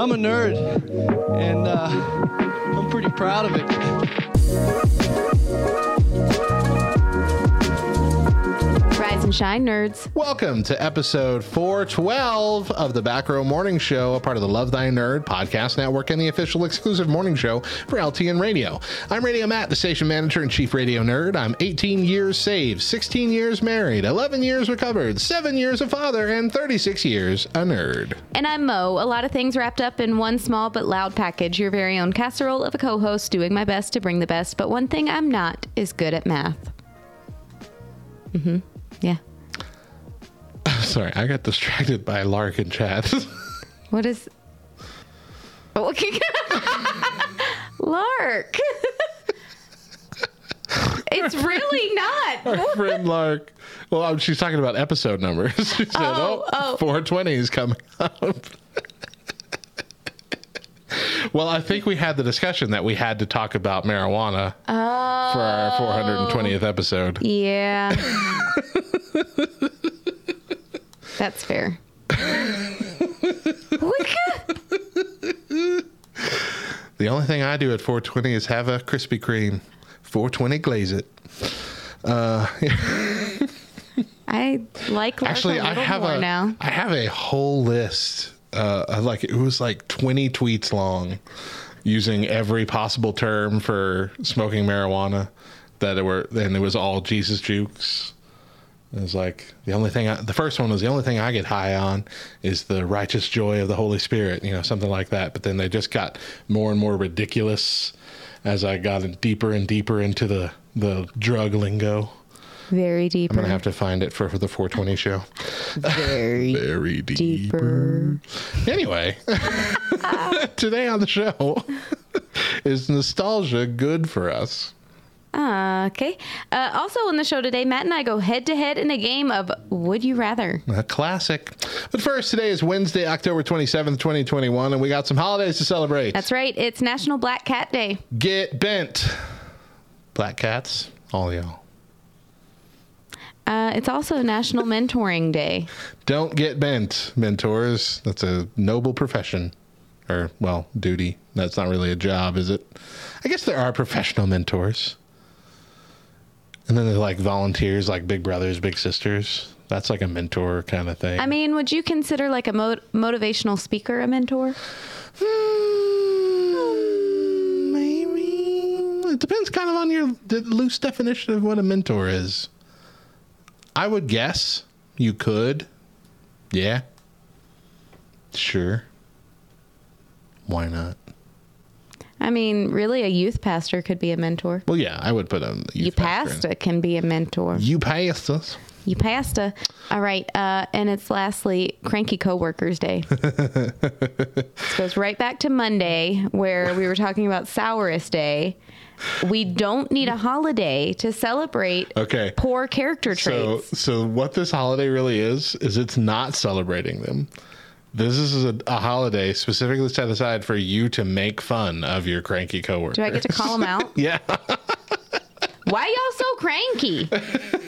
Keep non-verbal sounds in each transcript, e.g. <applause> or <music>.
I'm a nerd, and uh, I'm pretty proud of it. And shine, nerds. Welcome to episode 412 of the Back Row Morning Show, a part of the Love Thy Nerd podcast network and the official exclusive morning show for LTN Radio. I'm Radio Matt, the station manager and chief radio nerd. I'm 18 years saved, 16 years married, 11 years recovered, 7 years a father, and 36 years a nerd. And I'm Mo. A lot of things wrapped up in one small but loud package. Your very own casserole of a co host doing my best to bring the best, but one thing I'm not is good at math. Mm hmm. Yeah. <laughs> Sorry, I got distracted by Lark in chat. <laughs> What is. Oh, okay. <laughs> Lark. it's really not. Our friend Lark. Well, um, she's talking about episode numbers. She said, Oh, oh. 420 is coming up. <laughs> well, I think we had the discussion that we had to talk about marijuana for our 420th episode. Yeah. <laughs> That's fair. The only thing I do at 420 is have a Krispy Kreme. 420 glaze it. Uh, <laughs> I like Actually, I have a now. I have a whole list. Uh, like it was like 20 tweets long, using every possible term for smoking marijuana. That it were, and it was all Jesus jukes. It was like the only thing. I, the first one was the only thing I get high on is the righteous joy of the Holy Spirit. You know, something like that. But then they just got more and more ridiculous as I got deeper and deeper into the the drug lingo. Very deeper. I'm gonna have to find it for, for the 420 show. very <laughs> Very deeper. Anyway, <laughs> today on the show is nostalgia good for us? Uh, okay. Uh, also on the show today, Matt and I go head to head in a game of Would You Rather. A classic. But first, today is Wednesday, October 27th, 2021, and we got some holidays to celebrate. That's right. It's National Black Cat Day. Get bent. Black cats, all y'all. Uh, it's also National Mentoring Day. Don't get bent, mentors. That's a noble profession. Or, well, duty. That's not really a job, is it? I guess there are professional mentors. And then there's like volunteers, like big brothers, big sisters. That's like a mentor kind of thing. I mean, would you consider like a mo- motivational speaker a mentor? Hmm, maybe. It depends kind of on your loose definition of what a mentor is. I would guess you could. Yeah. Sure. Why not? I mean, really, a youth pastor could be a mentor. Well, yeah, I would put a You youth pastor in. can be a mentor. You passed us. You pastor. All right. Uh, and it's lastly Cranky Coworkers Day. <laughs> this goes right back to Monday where we were talking about Sourest Day. We don't need a holiday to celebrate Okay. poor character traits. so so what this holiday really is is it's not celebrating them. This is a, a holiday specifically set aside for you to make fun of your cranky coworkers. Do I get to call them out? <laughs> yeah. Why y'all so cranky? <laughs>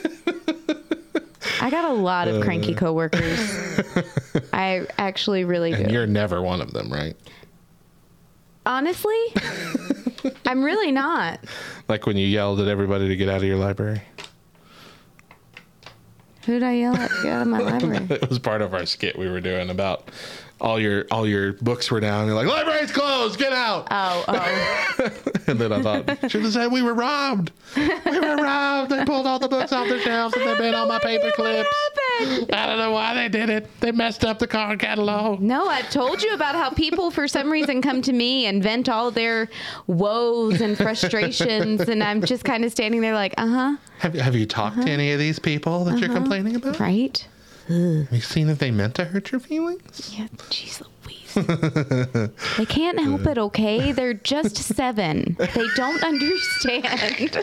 I got a lot of Uh. cranky coworkers. <laughs> I actually really And do. you're never one of them, right? Honestly, I'm really not. Like when you yelled at everybody to get out of your library. Who did I yell at? Get out of my <laughs> library. It was part of our skit we were doing about all your all your books were down. You're like, library's closed, get out. Oh, oh. <laughs> and then I thought, should have said we were robbed. We were robbed. They pulled all the books off the shelves and they been all my <laughs> paper clips. happened? I don't know why they did it. They messed up the card catalog. No, I've told you about how people, for some reason, come to me and vent all their woes and frustrations, and I'm just kind of standing there like, uh huh, Have, have you talked to any of these people that you're complaining about? right? Have you seen that they meant to hurt your feelings? Yeah, jeez Louise. <laughs> they can't help it, okay? They're just <laughs> seven. They don't understand.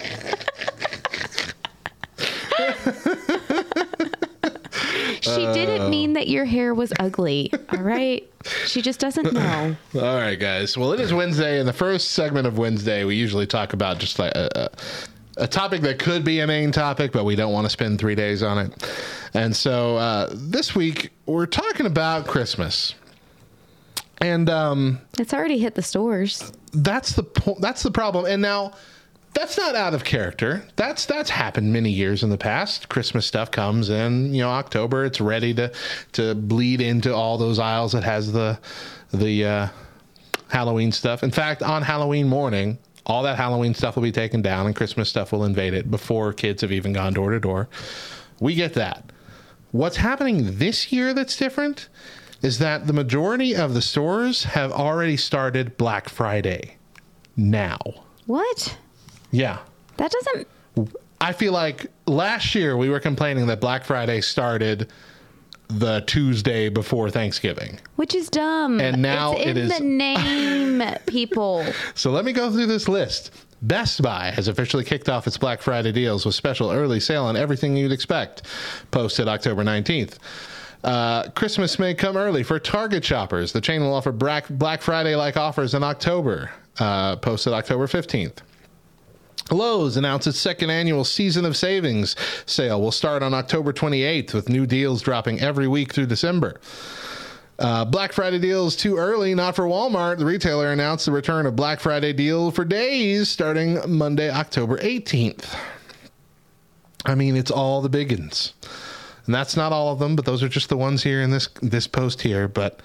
she didn't oh. mean that your hair was ugly, all right? She just doesn't <laughs> know. All right, guys. Well, it is Wednesday. and the first segment of Wednesday, we usually talk about just like a, a, a topic that could be a main topic, but we don't want to spend three days on it. And so uh, this week, we're talking about Christmas. And um, It's already hit the stores. that's the po- that's the problem. And now that's not out of character. That's that's happened many years in the past. Christmas stuff comes in, you know, October. It's ready to to bleed into all those aisles. It has the the uh, Halloween stuff. In fact, on Halloween morning, all that Halloween stuff will be taken down, and Christmas stuff will invade it before kids have even gone door to door. We get that. What's happening this year that's different is that the majority of the stores have already started Black Friday now. What? Yeah. That doesn't. I feel like last year we were complaining that Black Friday started the Tuesday before Thanksgiving. Which is dumb. And now it's in is- the name, <laughs> people. So let me go through this list. Best Buy has officially kicked off its Black Friday deals with special early sale on everything you'd expect, posted October 19th. Uh, Christmas may come early for Target shoppers. The chain will offer Black, Black Friday like offers in October, uh, posted October 15th. Lowe's announced its second annual Season of Savings sale will start on October 28th with new deals dropping every week through December. Uh, Black Friday deals too early, not for Walmart. The retailer announced the return of Black Friday deal for days starting Monday, October 18th. I mean, it's all the biggins. And that's not all of them, but those are just the ones here in this this post here, but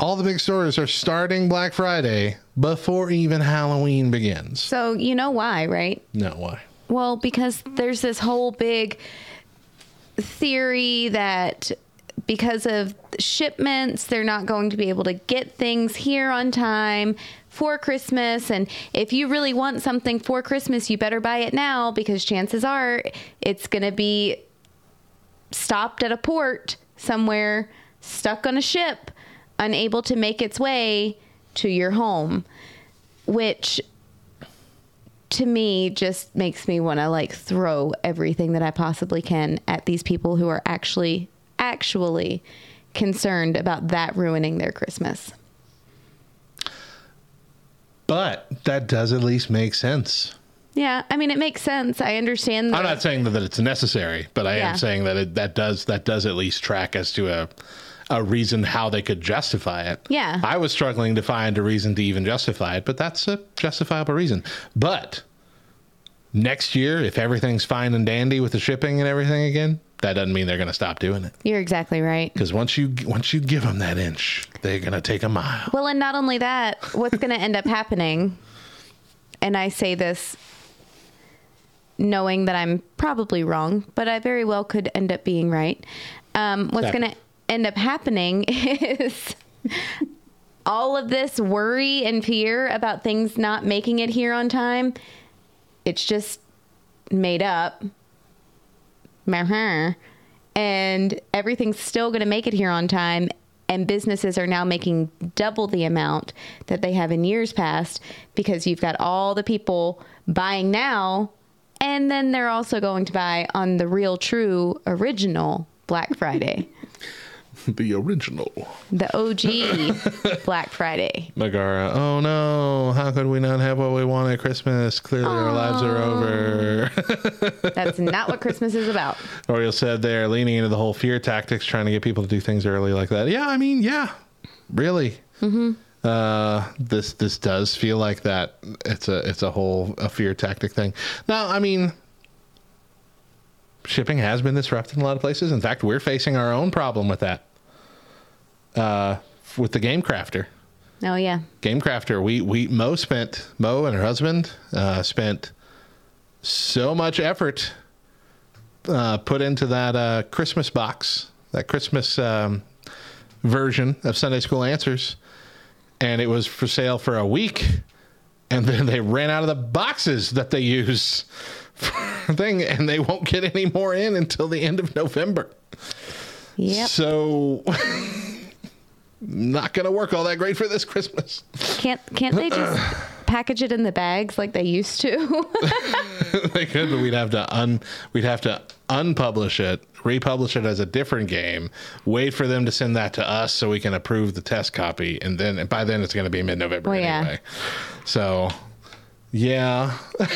all the big stores are starting Black Friday before even Halloween begins. So, you know why, right? No, why? Well, because there's this whole big theory that because of shipments, they're not going to be able to get things here on time for Christmas. And if you really want something for Christmas, you better buy it now because chances are it's going to be stopped at a port somewhere, stuck on a ship, unable to make its way to your home, which to me just makes me want to like throw everything that I possibly can at these people who are actually actually concerned about that ruining their Christmas. But that does at least make sense. Yeah, I mean it makes sense. I understand. I'm not saying that, that it's necessary, but I Yeah. am saying that it, that does that does at least track as to a a reason how they could justify it. Yeah. I was struggling to find a reason to even justify it, but that's a justifiable reason. But next year, if everything's fine and dandy with the shipping and everything again, that doesn't mean they're going to stop doing it. You're exactly right. Because once you once you give them that inch, they're going to take a mile. Well, and not only that, what's going to end up happening, and I say this knowing that I'm probably wrong, but I very well could end up being right. Um, what's going to end up happening <laughs> is all of this worry and fear about things not making it here on time. It's just made up. And everything's still going to make it here on time. And businesses are now making double the amount that they have in years past because you've got all the people buying now. And then they're also going to buy on the real, true, original Black Friday, <laughs> <laughs> the original. the OG <laughs> Black Friday. Megara, oh no, how could we not have what we want at Christmas? Clearly our lives are over. <laughs> That's not what Christmas is about. Oriel said they're leaning into the whole fear tactics, trying to get people to do things early like that. Yeah, I mean, yeah, really. Mm-hmm. Uh, this this does feel like that. It's a it's a whole a fear tactic thing. Now, I mean, shipping has been disrupted in a lot of places. In fact, we're facing our own problem with that. Uh, with the Game Crafter. Oh, yeah. Game Crafter, we we Mo spent Mo and her husband uh, spent so much effort uh, put into that uh, Christmas box, that Christmas um, version of Sunday School Answers, and it was for sale for a week, and then they ran out of the boxes that they use for thing, and they won't get any more in until the end of November. Yep. So <laughs> not going to work all that great for this Christmas. Can't can't they just <sighs> package it in the bags like they used to? <laughs> they could, but we'd have to un we'd have to unpublish it, republish it as a different game, wait for them to send that to us so we can approve the test copy, and then and by then it's going to be mid November Well, yeah. anyway. So, yeah. <laughs>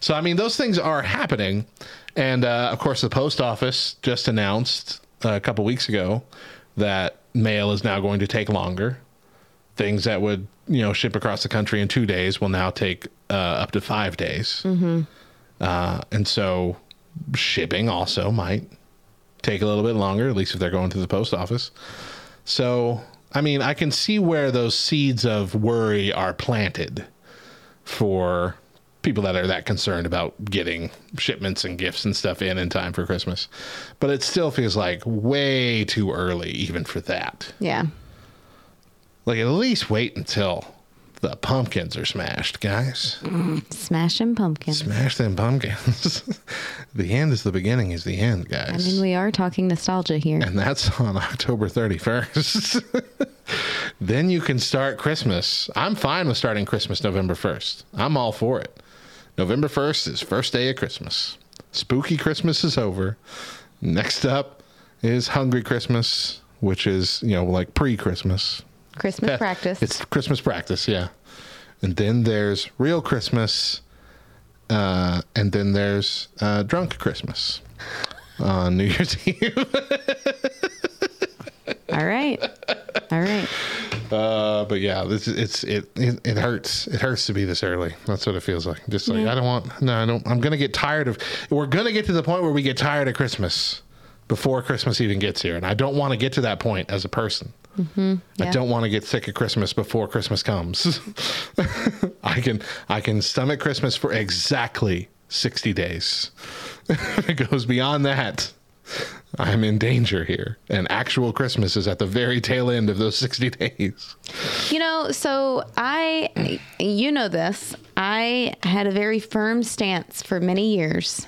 so I mean, those things are happening, and uh, of course, the post office just announced uh, a couple weeks ago that mail is now going to take longer. Things that would you know ship across the country in two days will now take uh, up to five days. Uh, and so shipping also might take a little bit longer at least if they're going to the post office. So i mean i can see where those seeds of worry are planted for people that are that concerned about getting shipments and gifts and stuff in in time for christmas but it still feels like way too early even for that yeah. like at least wait until the pumpkins are smashed, guys. <laughs> Smashing pumpkins. Smash them pumpkins. <laughs> the end is the beginning is the end, guys. I mean, we are talking nostalgia here. and that's on October 31st. <laughs> then you can start Christmas. I'm fine with starting Christmas November 1st. I'm all for it. November 1st is first day of Christmas. Spooky Christmas is over. Next up is Hungry Christmas, which is, you know, like pre-Christmas. Christmas Yeah, practice. It's Christmas practice, yeah. And then there's real Christmas, uh, and then there's uh, drunk Christmas on New Year's <laughs> Eve. All right. All right. Uh, but yeah, this is, it's it, it it hurts. It hurts to be this early. That's what it feels like. Just like I don't want. No, I don't. I'm gonna get tired of. We're gonna get to the point where we get tired of Christmas before Christmas even gets here, and I don't want to get to that point as a person. I yeah. don't want to get sick of Christmas before Christmas comes. <laughs> I can I can stomach Christmas for exactly 60 days. <laughs> it goes beyond that, I'm in danger here. And actual Christmas is at the very tail end of those 60 days. You know, so I, you know this, I had a very firm stance for many years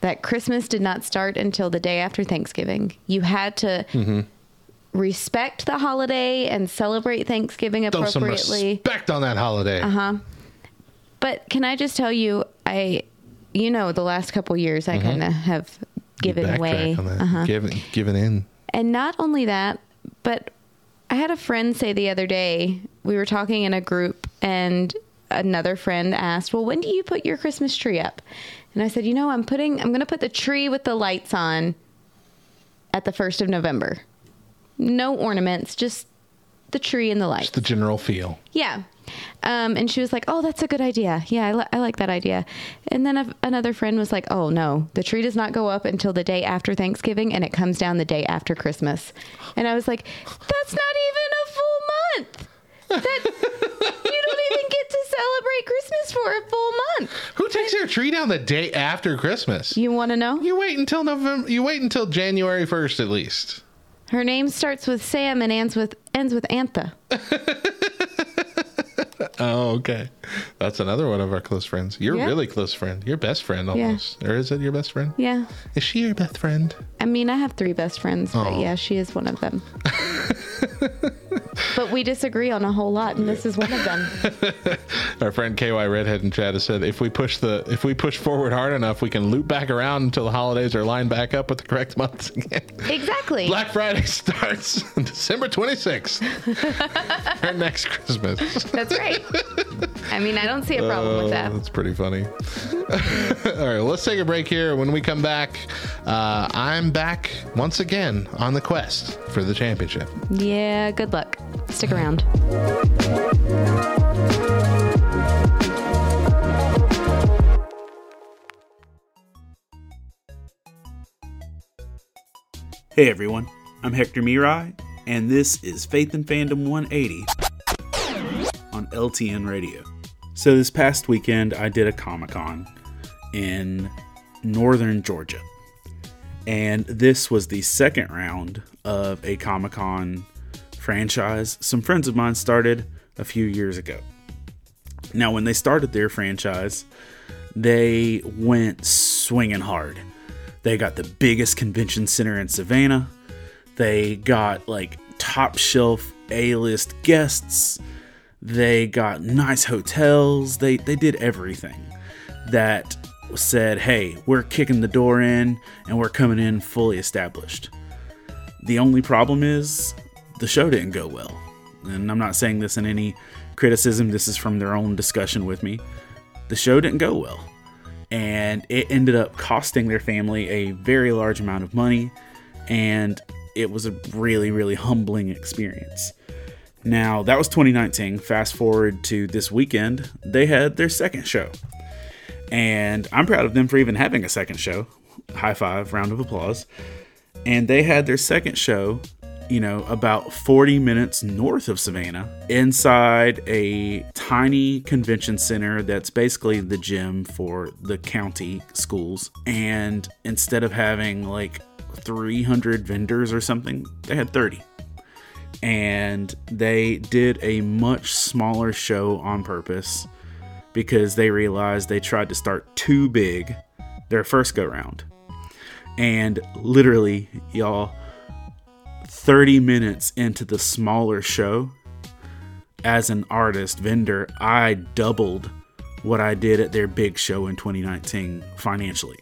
that Christmas did not start until the day after Thanksgiving. You had to Mm-hmm. respect the holiday and celebrate Thanksgiving Throw some appropriately. respect on that holiday. Uh-huh. But can I just tell you, I, you know, the last couple years, I kind of have Mm-hmm. Given backtrack way. on that. Uh-huh. Giving, giving in. And not only that, but I had a friend say the other day, we were talking in a group, and another friend asked, Well, when do you put your Christmas tree up? And I said, You know, I'm putting, I'm going to put the tree with the lights on at the 1st of November. No ornaments, just the tree and the lights. Just the general feel. Yeah. Um, and she was like, "Oh, that's a good idea. Yeah, I, li- I like that idea." And then a- another friend was like, "Oh no, the tree does not go up until the day after Thanksgiving, and it comes down the day after Christmas." And I was like, "That's not even a full month. That <laughs> you don't even get to celebrate Christmas for a full month." Who takes their tree down the day after Christmas? You want to know? You wait until November. You wait until January 1st at least. Her name starts with Sam and ends with ends with Antha. <laughs> <laughs> Oh, okay. That's another one of our close friends. You're Yeah. really close friend. Your best friend almost. Or is it your best friend? Yeah. Is she your best friend? I mean, I have three best friends, but yeah, she is one of them. <laughs> but we disagree on a whole lot, and this is one of them. <laughs> Our friend KY Redhead in chat has said if we push the if we push forward hard enough, we can loop back around until the holidays are lined back up with the correct months again. Exactly. Black Friday <laughs> starts December 26th. <laughs> Our next Christmas. That's right. I mean, I don't see a problem with Oh, that. That's pretty funny. All right, let's take a break here. When we come back, uh, I'm back once again on the quest for the championship. Yeah, good luck. Stick around. Hey everyone, I'm Hector Miray, and this is Faith and Fandom 180 on LTN Radio. So, this past weekend, I did a Comic Con in northern Georgia, and this was the second round of a Comic Con franchise some friends of mine started a few years ago. Now, when they started their franchise, they went swinging hard. They got the biggest convention center in Savannah. They got like top shelf A list guests. They got nice hotels. They they did everything that said, "Hey, we're kicking the door in and we're coming in fully established." The only problem is the show didn't go well. And I'm not saying this in any criticism. This is from their own discussion with me. The show didn't go well. And it ended up costing their family a very large amount of money. And it was a really, really humbling experience. Now, that was 2019. Fast forward to this weekend, they had their second show. And I'm proud of them for even having a second show. High five, round of applause. And they had their second show, you know, about 40 minutes north of Savannah, inside a tiny convention center that's basically the gym for the county schools. And instead of having like 300 vendors or something, they had 30 and they did a much smaller show on purpose because they realized they tried to start too big their first go round. And literally, y'all, 30 minutes into the smaller show, as an artist vendor, I doubled what I did at their big show in 2019 financially.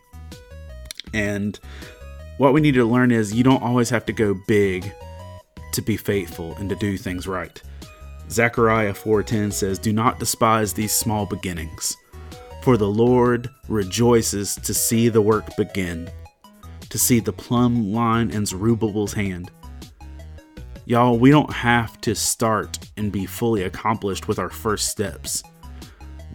And what we need to learn is you don't always have to go big to be faithful and to do things right. Zechariah 4:10 says, "Do not despise these small beginnings, for the Lord rejoices to see the work begin, to see the plumb line in Zerubbabel's hand." Y'all, we don't have to start and be fully accomplished with our first steps.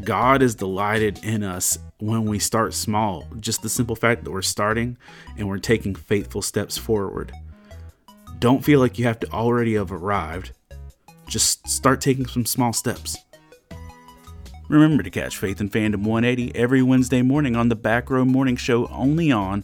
God is delighted in us when we start small, just the simple fact that we're starting and we're taking faithful steps forward. Don't feel like you have to already have arrived. Just start taking some small steps. Remember to catch Faith and Fandom 180 every Wednesday morning on the Back Row Morning Show only on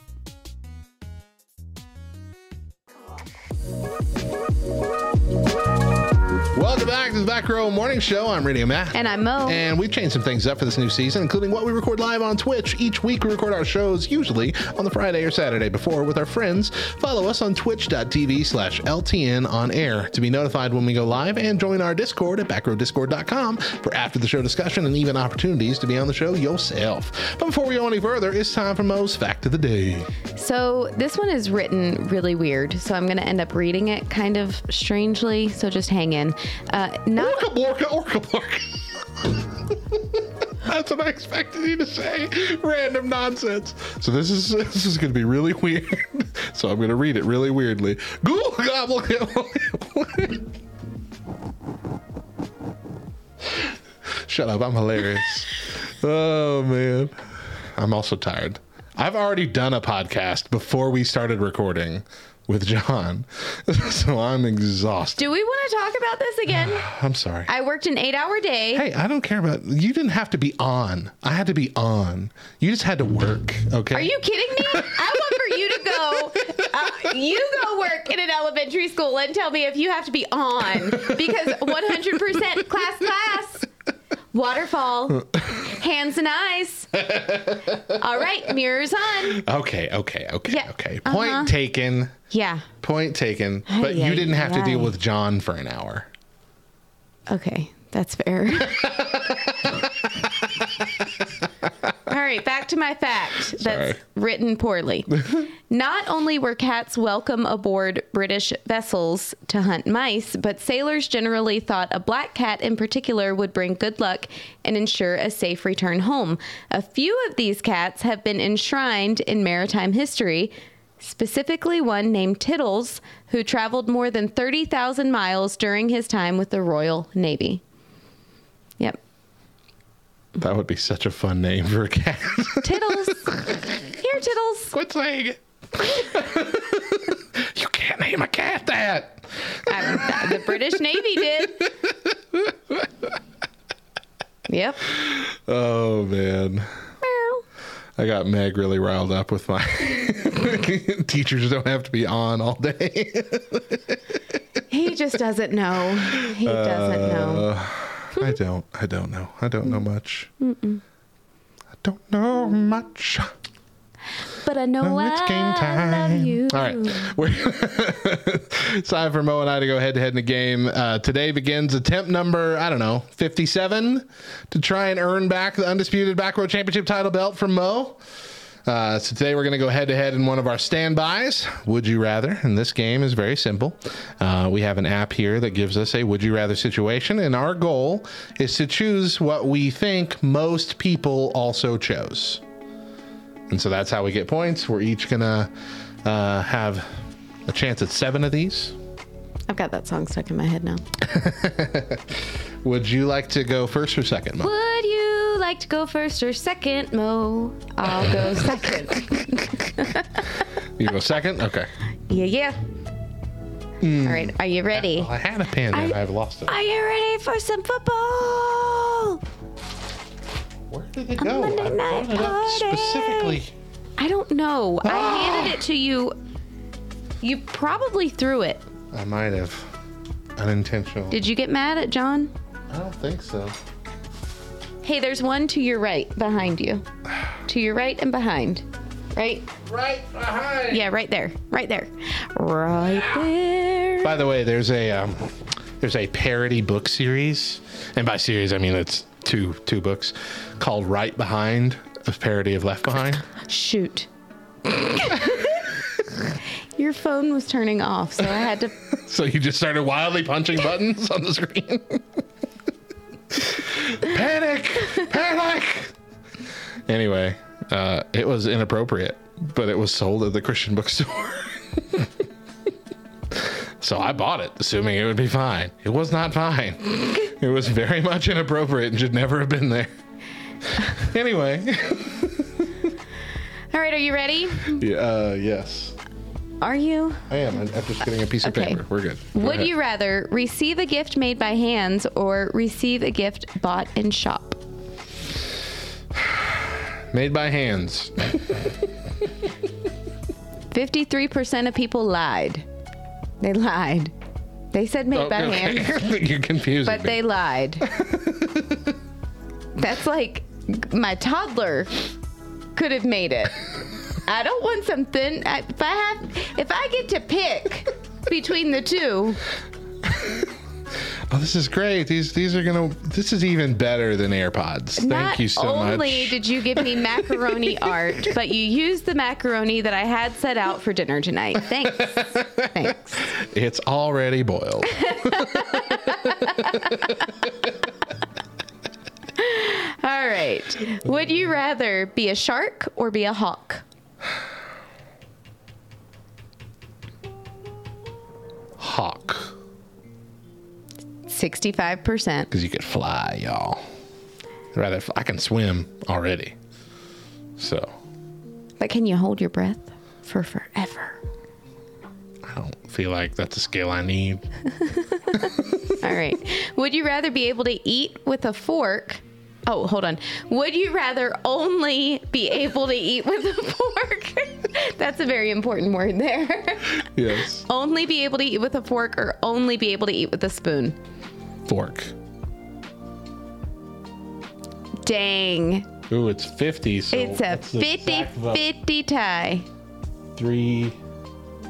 Welcome back to the Back Row Morning Show. I'm Radio Matt. And I'm Mo. And we've changed some things up for this new season, including what we record live on Twitch. Each week we record our shows, usually on the Friday or Saturday before, with our friends. Follow us on twitch.tv slash LTN on air to be notified when we go live and join our Discord at backrowdiscord.com for after the show discussion and even opportunities to be on the show yourself. But before we go any further, it's time for Mo's Fact of the Day. So this one is written really weird. So I'm going to end up reading it kind of strangely. So just hang in. Uh, not Orca, orca, orca, orca. <laughs> That's what I expected you to say. Random nonsense. So this is <laughs> this is going to be really weird. <laughs> So I'm going to read it really weirdly. Ghoul gobble. gobble. Shut up. I'm hilarious. Oh man. I'm also tired. I've already done a podcast before we started recording with John. <laughs> So I'm exhausted. Do we want to talk about this again? <sighs> I'm sorry. I worked an eight hour day. Hey, I don't care about you. Didn't have to be on. I had to be on. You just had to work. Okay. Are you kidding me? I want for you to go. <laughs> Uh, you go work in an elementary school and tell me if you have to be on because 100% class class. <laughs> Waterfall, hands and eyes. <laughs> All right, mirrors on. Okay. Okay. Okay. Yeah, Okay. Point uh-huh. taken. Yeah. Point taken. But Ay, you didn't have to deal with John for an hour. Okay, that's fair. <laughs> All right, back to my fact that's Sorry. written poorly. Not only were cats welcome aboard British vessels to hunt mice, but sailors generally thought a black cat in particular would bring good luck and ensure a safe return home. A few of these cats have been enshrined in maritime history, specifically one named Tittles, who traveled more than 30,000 miles during his time with the Royal Navy. That would be such a fun name for a cat. <laughs> Tittles. Here, Tittles. Quit saying it. you can't name a cat that. The British Navy did. Yep. Oh man. Meow. I got Meg really riled up with my <laughs> Teachers don't have to be on all day. He just doesn't know. He doesn't know. Uh, I don't. I don't know. I don't know much. I don't know much. But I know I it's game love time. you. All right. We're <laughs> it's time for Mo and I to go head to head in a game. Uh, today begins attempt number, I don't know, 57 to try and earn back the undisputed back row championship title belt from Mo. Uh, so today we're going to go head to head in one of our standbys. Would you rather? And this game is very simple. Uh, we have an app here that gives us a would you rather situation, and our goal is to choose what we think most people also chose. And so that's how we get points. We're each going to uh, have a chance at seven of these. I've got that song stuck in my head now. <laughs> Would you like to go first or second, Mo? Would you like to go first or second, Mo? I'll go <laughs> second. You go second? Okay. yeah, yeah. Hmm. All right, are you ready? I had a pen and I- I've lost it. Are you ready for some football? Where did it A go? Monday I night brought it up party. specifically. I don't know. I Ah! handed it to you. You probably threw it. I might have. Unintentional. Did you get mad at John? I don't think so. Hey, there's one to your right behind you. To your right and behind. Right? Right behind. Yeah, right there. Right there. Right there. By the way, there's a um, there's a parody book series, and by series I mean it's two two books called Right Behind, a parody of Left Behind. Shoot. Your phone was turning off, so I had to. <laughs> So you just started wildly punching buttons on the screen. <laughs> panic! Panic! Anyway, uh, it was inappropriate, but it was sold at the Christian bookstore. <laughs> so I bought it, assuming it would be fine. It was not fine. It was very much inappropriate and should never have been there. Anyway, All right, are you ready? yeah, uh, yes, Are you? I am. I'm just getting a piece of Okay. paper. We're good. Go Would ahead. you rather receive a gift made by hands or receive a gift bought in shop? <sighs> Made by hands. 53% of people lied. They lied. They said made oh, by Okay. hand, <laughs> You're confusing but me. they lied. <laughs> That's like my toddler could have made it. I don't want something. I- If I have, if I get to pick between the two, Oh, this is great. These these are gonna. This is even better than AirPods. Thank not you so much. Not only did you give me macaroni <laughs> art, but you used the macaroni that I had set out for dinner tonight. Thanks. <laughs> Thanks. it's already boiled. <laughs> All right. Would you rather be a shark or be a hawk? Hawk, 65%. because you could fly, y'all. Rather fly. I can swim already. So But can you hold your breath for forever? I don't feel like that's a skill I need. <laughs> All right. Would you rather be able to eat with a fork? Oh, hold on. Would you rather only be able to eat with a <laughs> fork? <laughs> That's a very important word there. Yes. only be able to eat with a fork or only be able to eat with a spoon? Fork. Dang. Ooh, it's fifty. So it's a that's 50 50 tie. Three.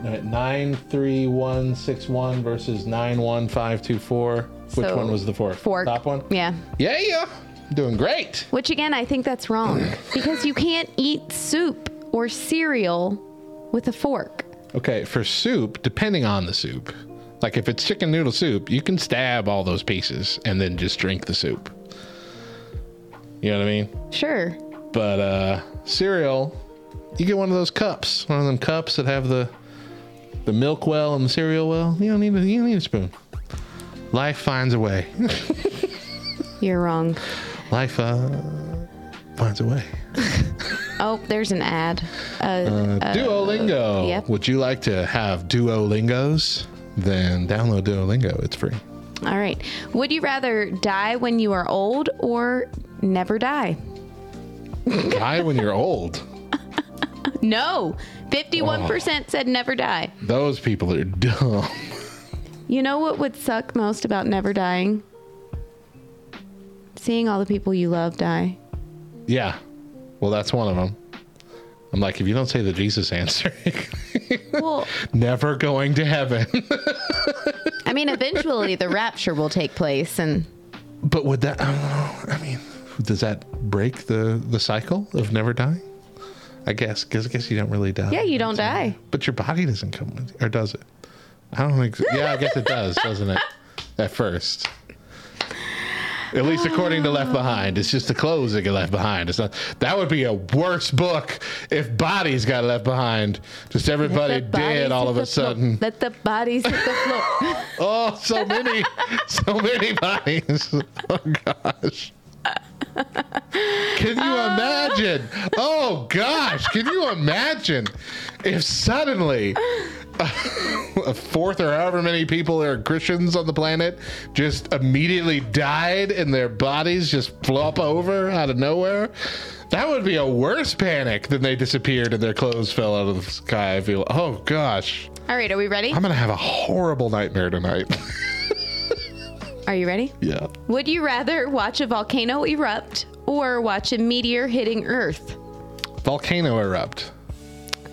no, Nine three one six one versus nine one five two four. Which So, one was the fork? Fork. Top one. Yeah. Yeah, yeah. Doing great. Which again, I think that's wrong because you can't eat soup or cereal with a fork. Okay, for soup, depending on the soup, like if it's chicken noodle soup, you can stab all those pieces and then just drink the soup. You know what I mean? Sure. But uh cereal, you get one of those cups, one of them cups that have the the milk well and the cereal well. You don't need a you don't need a spoon. Life finds a way. <laughs> You're wrong. Life uh finds a way. <laughs> Oh, there's an ad. Uh, Uh, Duolingo. yep. Would you like to have Duolingos? Then download Duolingo. It's free. all right. Would you rather die when you are old or never die? <laughs> Die when you're old. No, 51% said never die. Those people are dumb. You know what would suck most about never dying? Seeing all the people you love die. Yeah. Well, that's one of them. I'm like, if you don't say the Jesus answer, <laughs> Well, never going to heaven. <laughs> I mean, eventually the rapture will take place, and but would that? I don't know. I mean, does that break the the cycle of never dying? I guess because I guess you don't really die. yeah, you don't die. But your body doesn't come with, or does it? I don't think. So. Yeah, I guess it does, doesn't it? <laughs> At first. At least according to Left Behind, it's just the clothes that get left behind. It's not. That would be a worse book if bodies got left behind. Just everybody Let the bodies dead all of a sudden. Let the bodies hit the floor. <laughs> Oh, so many, so many bodies. <laughs> Oh gosh. <laughs> Can you imagine? Oh gosh, can you imagine if suddenly <laughs> a fourth or however many people are Christians on the planet just immediately died and their bodies just flop over out of nowhere? That would be a worse panic than they disappeared and their clothes fell out of the sky. I feel. Oh gosh, All right, are we ready? I'm gonna have a horrible nightmare tonight. <laughs> Are you ready? yeah. Would you rather watch a volcano erupt or watch a meteor hitting Earth? volcano erupt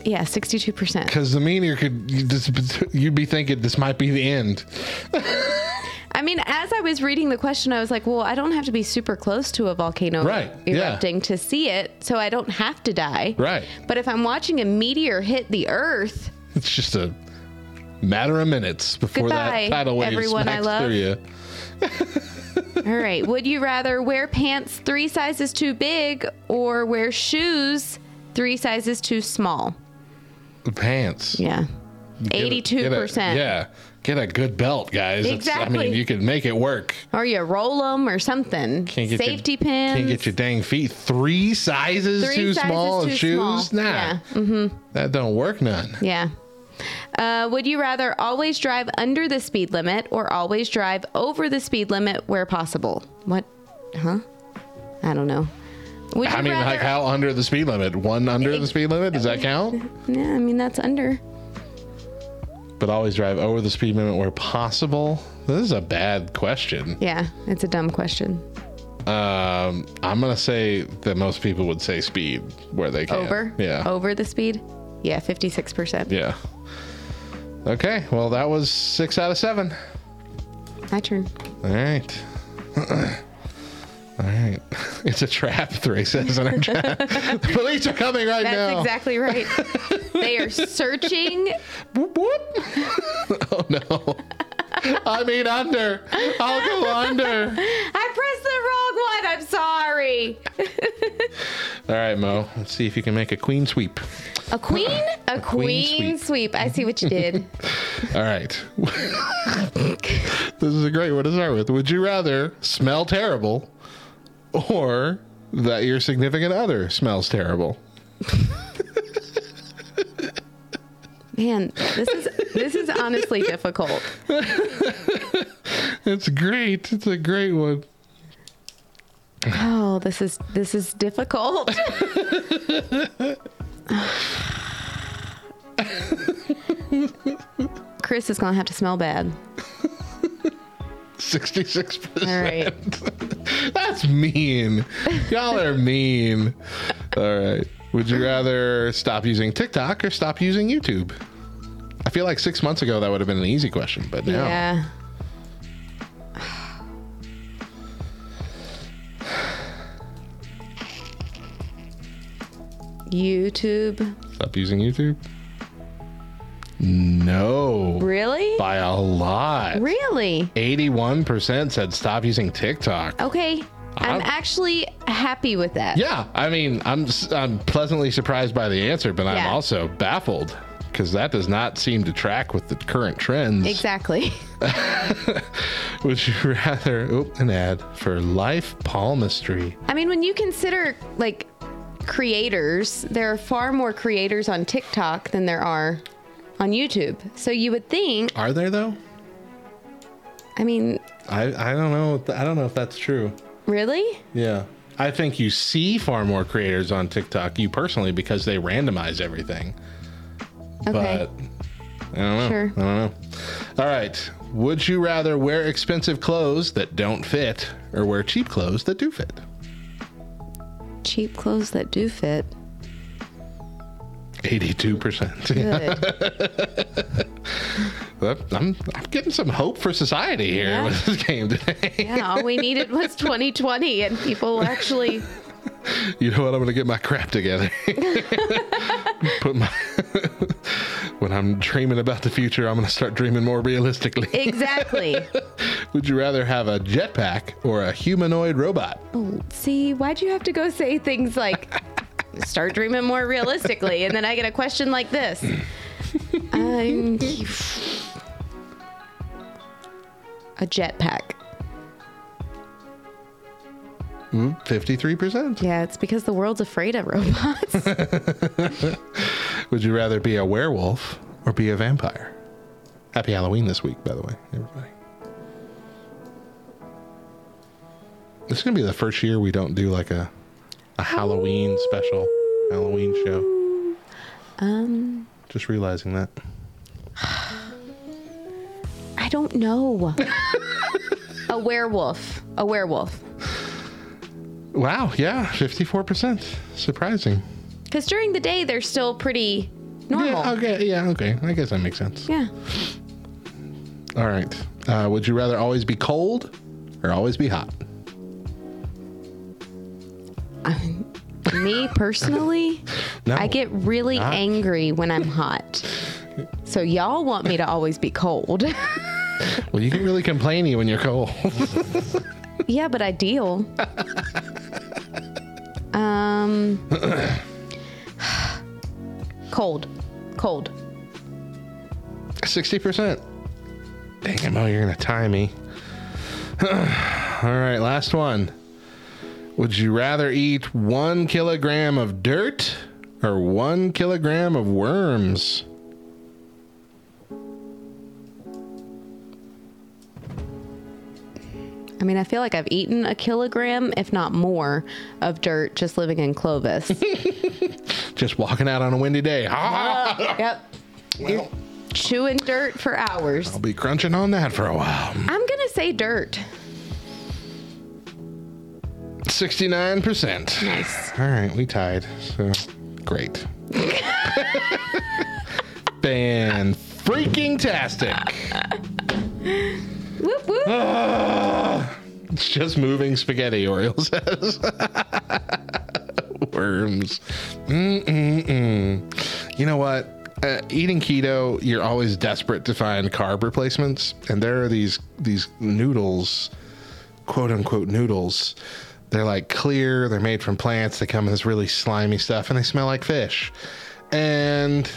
Yeah, 62%. because the meteor could you just you'd be thinking this might be the end I mean, as I was reading the question, I was like, well, I don't have to be super close to a volcano Right, yeah. erupting to see it, so I don't have to die. Right. But if I'm watching a meteor hit the Earth, it's just a matter of minutes before Goodbye, that tidal wave everyone I smacks love. through you <laughs> all right, would you rather wear pants three sizes too big or wear shoes three sizes too small? pants Yeah. 82%. yeah get a good belt guys It's- i mean you can make it work Or you roll them or something. can't get Safety your, pins. can't get your dang feet three sizes Three too sizes small of shoes small. nah Yeah. Mm-hmm. that don't work none Yeah. Uh, would you rather always drive under the speed limit or always drive over the speed limit where possible? What? Huh? I don't know. Would i mean rather, like how under the speed limit one under the speed limit does that count Yeah, I mean that's under. but always drive over the speed limit where possible this is a bad question Yeah, it's a dumb question. Um, I'm gonna say that most people would say speed where they can. Over? Yeah. Over the speed? Yeah, 56%. Yeah. Okay. Well, that was six out of seven. My turn. All right. All right. <laughs> It's a trap. Three says in our chat. <laughs> the police are coming right now. That's now. exactly right. <laughs> they are searching. Whoop, whoop. oh no. <laughs> I mean under. I'll go under. I pressed the wrong one. I'm sorry. <laughs> All right, Mo. Let's see if you can make a queen sweep. A queen? <laughs> A, queen, queen sweep. I see what you did. All right. this is a great one to start with. Would you rather smell terrible or that your significant other smells terrible? Man, this is this is honestly difficult. <laughs> It's great. It's a great one. Oh, this is this is difficult. <laughs> Chris is gonna have to smell bad. 66%. All right. <laughs> That's mean. Y'all are mean. All right. Would you rather stop using TikTok or stop using YouTube? I feel like six months ago that would have been an easy question, but now. Yeah. <sighs> YouTube. Stop using YouTube? No. Really? By a lot. Really? 81% said stop using TikTok. Okay. I'm I'm- actually happy with that. Yeah, I mean, I'm I'm pleasantly surprised by the answer, but I'm also baffled because that does not seem to track with the current trends. Exactly. <laughs> <laughs> Would you rather oop, an ad for life palmistry? I mean, when you consider like creators, there are far more creators on TikTok than there are on YouTube. So you would think, Are there though? I mean, I I don't know. I don't know if that's true. Really? Yeah. I think you see far more creators on TikTok, you personally, because they randomize everything. Okay. but I don't know. Sure. I don't know. All right. Would you rather wear expensive clothes that don't fit or wear cheap clothes that do fit? Cheap clothes that do fit. 82%. Good. <laughs> I'm, I'm getting some hope for society here Yeah. with this game today. <laughs> yeah, all we needed was 2020, and people actually. <laughs> You know what? I'm going to get my crap together. Put my. when I'm dreaming about the future, I'm going to start dreaming more realistically. Exactly. Would you rather have a jetpack or a humanoid robot? Oh, see, why'd you have to go say things like start dreaming more realistically? And then I get a question like this. Um, a jetpack. Mm, 53%. Yeah, it's because the world's afraid of robots. <laughs> Would you rather be a werewolf or be a vampire? Happy Halloween this week, by the way, everybody. This is going to be the first year we don't do like a, a Halloween special Halloween show. um, Just realizing that. I don't know. <laughs> a werewolf. A werewolf. Wow, yeah, 54%. Surprising. Because during the day, they're still pretty normal. Yeah, okay, yeah, okay. I guess that makes sense. Yeah. All right. Uh, would you rather always be cold or always be hot? Me personally, No. I get really Not. angry when I'm hot. So y'all want me to always be cold. <laughs> Well, you can really complainy when you're cold. <laughs> yeah, but ideal. um <sighs> cold. Cold. 60%. Dang it, Mo, you're to tie me. <sighs> All right, last one. Would you rather eat one kilogram of dirt or one kilogram of worms? I mean, I feel like I've eaten a kilogram, if not more, of dirt just living in Clovis. <laughs> Just walking out on a windy day. Ah, yep. Chewing dirt for hours. I'll be crunching on that for a while. I'm going to say dirt. 69%. Nice. All right, we tied. So great. <laughs> Fan freaking tastic. Whoop, whoop. Ah, it's just moving spaghetti, Oriole says. <laughs> Worms. Mm-mm-mm. You know what? Uh, eating keto, you're always desperate to find carb replacements, and there are these these noodles, quote unquote noodles. They're like clear. They're made from plants. They come in this really slimy stuff, and they smell like fish. And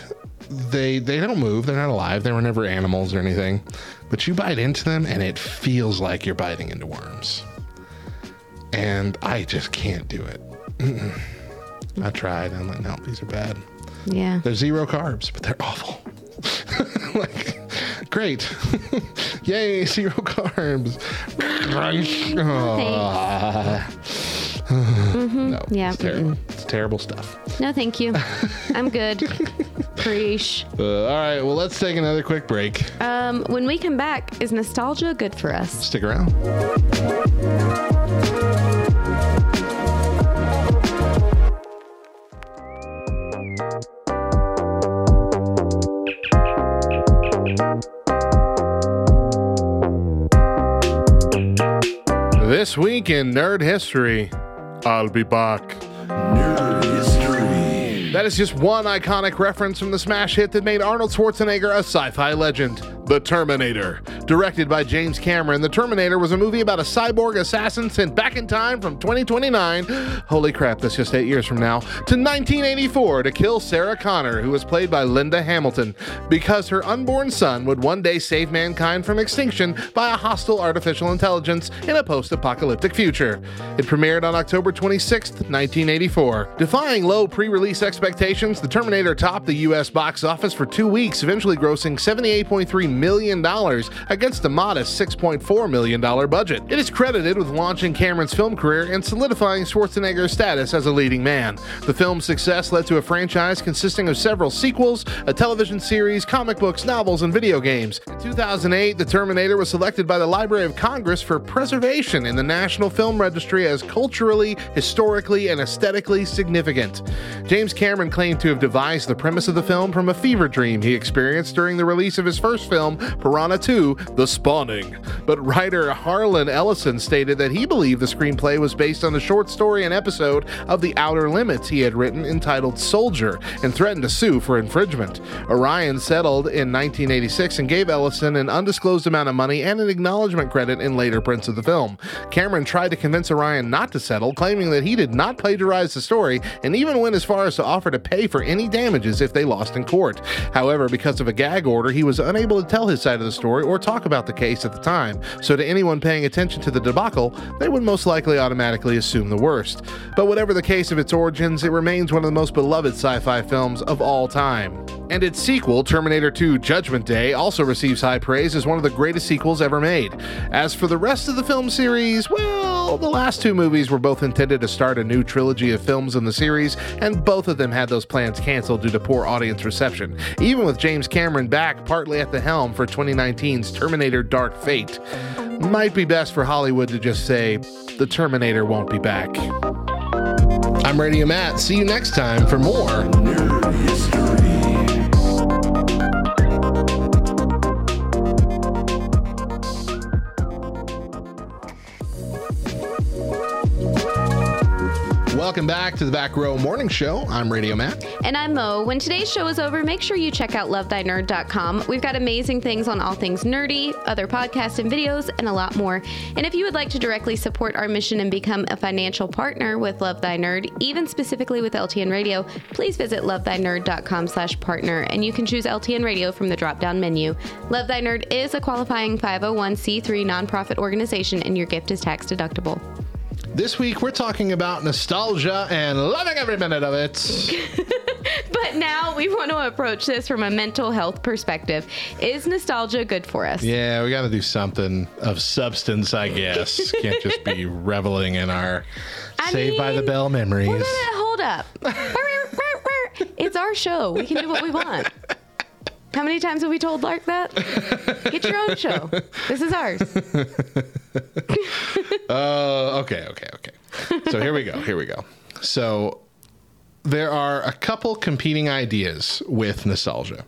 they they don't move. They're not alive. They were never animals or anything. But you bite into them, and it feels like you're biting into worms. And I just can't do it. Mm-mm. I tried. I'm like, no, these are bad. Yeah. They're zero carbs, but they're awful. <laughs> like, great. <laughs> Yay, <laughs> zero carbs. Mhm. <sighs> No, Yeah, it's terrible. It's terrible stuff. No, thank you. I'm good. <laughs> Preach. Uh, all right, well, let's take another quick break. Um, when we come back, is nostalgia good for us? Stick around. This week in nerd history, I'll be back. Nerd history. That is just one iconic reference from the smash hit that made Arnold Schwarzenegger a sci fi legend The Terminator. Directed by James Cameron, The Terminator was a movie about a cyborg assassin sent back in time from 2029, holy crap, that's just eight years from now, to 1984 to kill Sarah Connor, who was played by Linda Hamilton, because her unborn son would one day save mankind from extinction by a hostile artificial intelligence in a post apocalyptic future. It premiered on October 26, 1984. Defying low pre release expectations, The Terminator topped the US box office for two weeks, eventually grossing $78.3 million against a modest $6.4 million budget. It is credited with launching Cameron's film career and solidifying Schwarzenegger's status as a leading man. The film's success led to a franchise consisting of several sequels, a television series, comic books, novels, and video games. In 2008, The Terminator was selected by the Library of Congress for preservation in the National Film Registry as culturally, historically, and aesthetically significant. James Cameron claimed to have devised the premise of the film from a fever dream he experienced during the release of his first film, Piranha 2 The Spawning. But writer Harlan Ellison stated that he believed the screenplay was based on a short story and episode of The Outer Limits he had written entitled Soldier and threatened to sue for infringement. Orion settled in 1986 and gave Ellison an undisclosed amount of money and an acknowledgement credit in later prints of the film. Cameron tried to convince Orion not to settle, claiming that he did not plagiarize the story and even went as far as to offer to pay for any damages if they lost in court. However, because of a gag order, he was unable to tell his side of the story or talk about the case at the time, so to anyone paying attention to the debacle, they would most likely automatically assume the worst. But whatever the case of its origins, it remains one of the most beloved sci fi films of all time. And its sequel, Terminator 2 Judgment Day, also receives high praise as one of the greatest sequels ever made. As for the rest of the film series, well, the last two movies were both intended to start a new trilogy of films in the series, and both of them had those plans canceled due to poor audience reception, even with James Cameron back partly at the helm for 2019's Terminator Dark Fate. Might be best for Hollywood to just say, the Terminator won't be back. I'm Radio Matt. See you next time for more Welcome back to the Back Row Morning Show. I'm Radio Matt. And I'm Mo. When today's show is over, make sure you check out lovethynerd.com. We've got amazing things on all things nerdy, other podcasts and videos, and a lot more. And if you would like to directly support our mission and become a financial partner with Love Thy Nerd, even specifically with LTN Radio, please visit lovethynerd.com slash partner, and you can choose LTN Radio from the drop-down menu. Love Thy Nerd is a qualifying 501c3 nonprofit organization, and your gift is tax deductible. This week, we're talking about nostalgia and loving every minute of it. <laughs> But now we want to approach this from a mental health perspective. Is nostalgia good for us? Yeah, we got to do something of substance, I guess. <laughs> Can't just be reveling in our I Saved by the Bell memories. Well, no, no, hold up. <laughs> it's our show. We can do what we want. How many times have we told Lark that? <laughs> Get your own show. This is ours. Oh, <laughs> okay, okay, okay. So here we go. Here we go. So there are a couple competing ideas with nostalgia,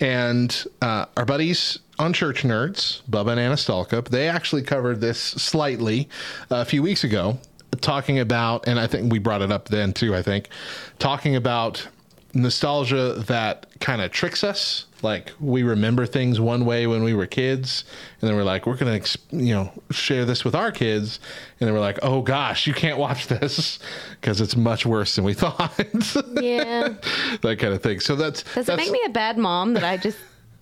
and uh, our buddies on Church Nerds, Bubba and Anastalka, they actually covered this slightly a few weeks ago, talking about, and I think we brought it up then too. I think talking about nostalgia that kind of tricks us like we remember things one way when we were kids and then we're like we're gonna you know share this with our kids and then we're like oh gosh you can't watch this <laughs> because it's much worse than we <laughs> thought Yeah. <laughs> that kind of thing so that's Does it that's make me a bad mom that I just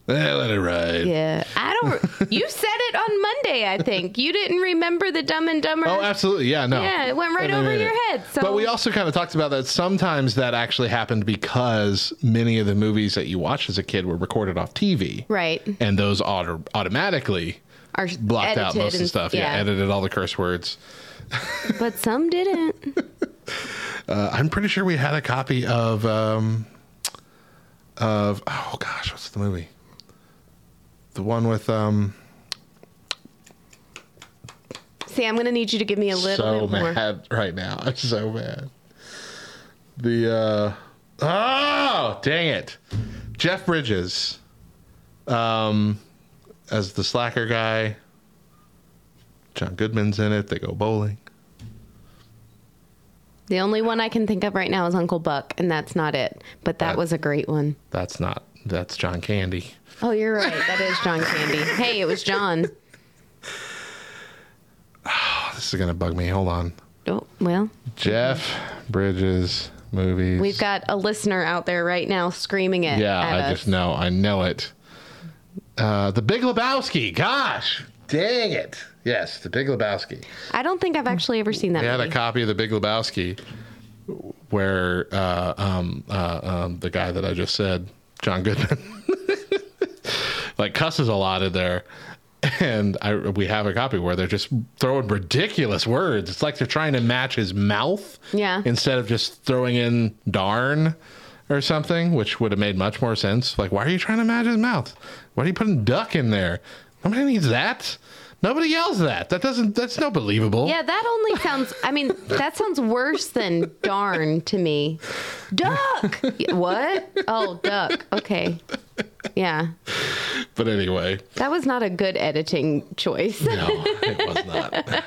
eh, let it ride Yeah. I don't <laughs> you said it on Monday, I think. You didn't remember the dumb and dumber. Oh, absolutely. Yeah, no. Yeah, it went right And over your head. So But we also kind of talked about that sometimes that actually happened because many of the movies that you watched as a kid were recorded off TV. Right. And those auto- automatically Are blocked out most of the stuff. Yeah. yeah. edited all the curse words. <laughs> But some didn't. <laughs> Uh, I'm pretty sure we had a copy of um, of oh gosh, what's the movie? The one with um See, I'm gonna need you to give me a little so bit more. mad right now. <laughs> I'm so mad. The uh oh dang it, Jeff Bridges, um, as the slacker guy. John Goodman's in it. They go bowling. The only one I can think of right now is Uncle Buck, and that's not it. But that That- was a great one. That's not. That's John Candy. Oh, you're right. That is John Candy. Hey, it was John. Oh, <sighs> this is gonna bug me. Hold on. Oh, well, Jeff Bridges movies. we've got a listener out there right now screaming it. Yeah, I us. just know. I know it. Uh, the Big Lebowski. Gosh, dang it. Yes, The Big Lebowski. I don't think I've actually ever seen that They had a copy of The Big Lebowski where uh, um, uh, um, the guy that I just said, John Goodman, <laughs> like cusses a lot in there. And I, we have a copy where they're just throwing ridiculous words. It's like they're trying to match his mouth Yeah. instead of just throwing in darn or something, which would have made much more sense. Like, why are you trying to match his mouth? Why are you putting duck in there? Nobody needs that. Nobody yells that. That doesn't. That's no believable. Yeah, that only sounds. I mean, that sounds worse than darn to me. Duck. what? Oh, duck. Okay. Yeah, But anyway, that was not a good editing choice. no, it was not.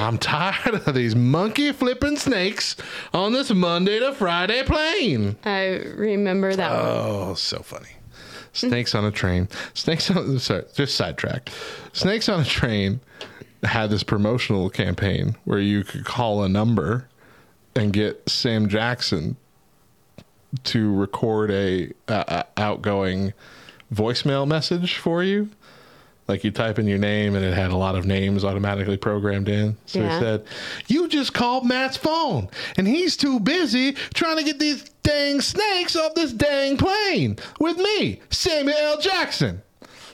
I'm tired of these monkey flipping snakes on this Monday to Friday plane. I remember that one. Oh, so funny. <laughs> Snakes on a train. Snakes on <laughs> sorry, just sidetracked. Snakes on a train had this promotional campaign where you could call a number and get Sam Jackson to record a uh, uh, outgoing voicemail message for you. Like you type in your name and it had a lot of names automatically programmed in. So Yeah. he said, You just called Matt's phone and he's too busy trying to get these dang snakes off this dang plane with me, Samuel L. Jackson.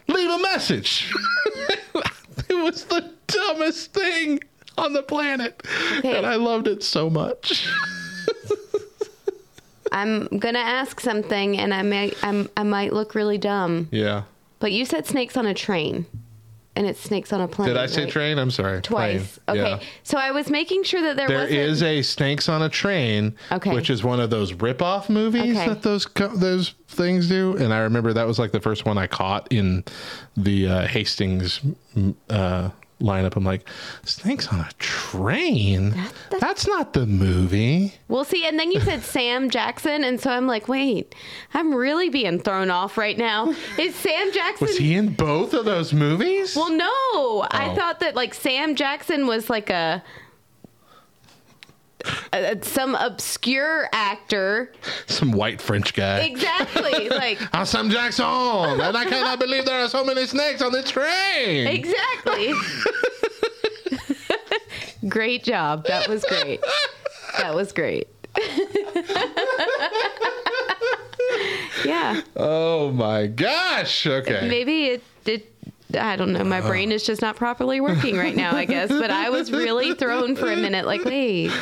Leave a message. <laughs> it was the dumbest thing on the planet. Okay. And I loved it so much. <laughs> I'm gonna ask something, and I may, I'm, I might look really dumb. yeah. But you said snakes on a train, and it's snakes on a plane. Did I say right? train? I'm sorry. Twice. Plane. Okay. Yeah. So I was making sure that there, There wasn't. is a Snakes on a Train, Okay. which is one of those rip-off movies Okay. that those co- those things do. And I remember that was like the first one I caught in the uh, Hastings uh, lineup. I'm like, Snakes on a Train? That's not the movie. Well, see, and then you said <laughs> Sam Jackson, and so I'm like, wait, I'm really being thrown off right now. Is Sam Jackson? Was he in both of those movies? Well, no. I Oh. thought that like Sam Jackson was like a. a- some obscure actor. Some white French guy. Exactly. <laughs> like, I'm Sam Jackson, and I cannot believe there are so many snakes on this train. exactly. <laughs> great job. That was great. That was great. <laughs> yeah. Oh my gosh. Okay. Maybe it, it I don't know. My uh. brain is just not properly working right now, I guess. But I was really thrown for a minute, like, wait.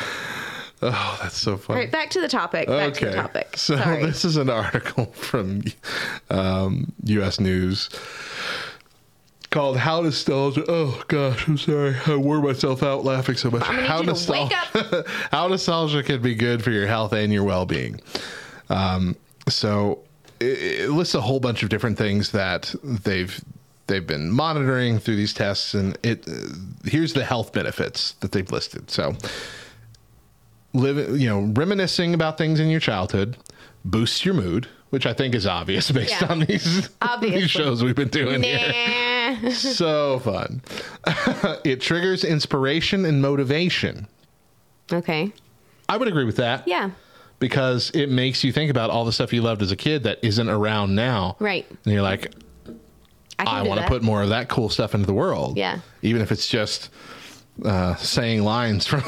Oh, that's so All funny. right, back to the topic. Back to the topic. So <laughs> Sorry. this is an article <laughs> from um, U.S. News called "How Nostalgia." Oh gosh, I'm sorry. I wore myself out laughing so much. How need to wake nostalgia? <laughs> How nostalgia can be good for your health and your well-being. Um, so it, it lists a whole bunch of different things that they've they've been monitoring through these tests, and it uh, here's the health benefits that they've listed. So living, you know, reminiscing about things in your childhood boosts your mood, which I think is obvious <laughs> based Yeah. on these, these shows we've been doing here. <laughs> So fun. <laughs> it triggers inspiration and motivation. Okay. I would agree with that. Yeah. Because it makes you think about all the stuff you loved as a kid that isn't around now. Right. And you're like, I, I want to put more of that cool stuff into the world. Yeah. Even if it's just uh, saying lines <laughs> from